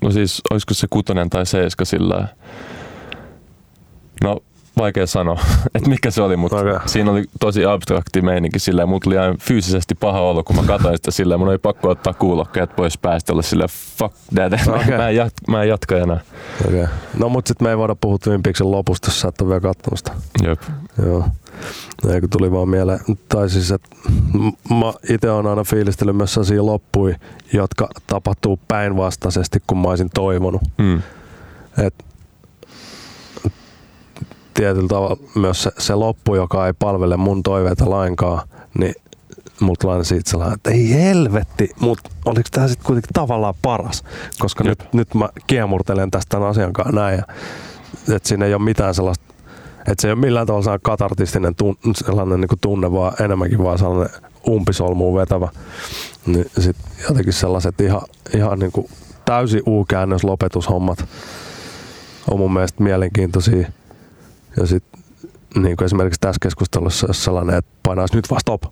no siis olisiko se kutonen tai seiska sillä No vaikea sanoa, että mikä se oli, mutta okay. siinä oli tosi abstrakti meininki silleen. Mulla tuli aina fyysisesti paha olo, kun mä katsoin sitä silleen. Mun oli pakko ottaa kuulokkeet pois päästä olla silleen, fuck that, mä, Okei. mä, en jat, mä en jatka enää. Okay. No mut sit me ei voida puhua Twin Peaksin lopusta, jos sä et ole vielä kattonut sitä. Jep. Joo. Ei kun tuli vaan mieleen. Tai siis, että mä itse olen aina fiilistellyt myös sellaisia loppuja, jotka tapahtuu päinvastaisesti kuin mä olisin toivonut. Mm. Et tietyllä tavalla myös se, se loppu, joka ei palvele mun toiveita lainkaan, niin aina siitä sellainen, että ei helvetti, mutta oliko tämä sitten kuitenkin tavallaan paras? Koska Jep. nyt, nyt mä kiemurtelen tästä tämän asian kanssa näin, ja, että siinä ei ole mitään sellaista, että se ei ole millään tavalla sellainen katartistinen tun, sellainen niin tunne, vaan enemmänkin vaan sellainen umpisolmuun vetävä. Niin sit jotenkin sellaiset ihan, ihan niin kuin täysin U-käännös lopetushommat on mun mielestä mielenkiintoisia. Ja sitten niin kuin esimerkiksi tässä keskustelussa, jos sellainen, että painaisi nyt vaan stop,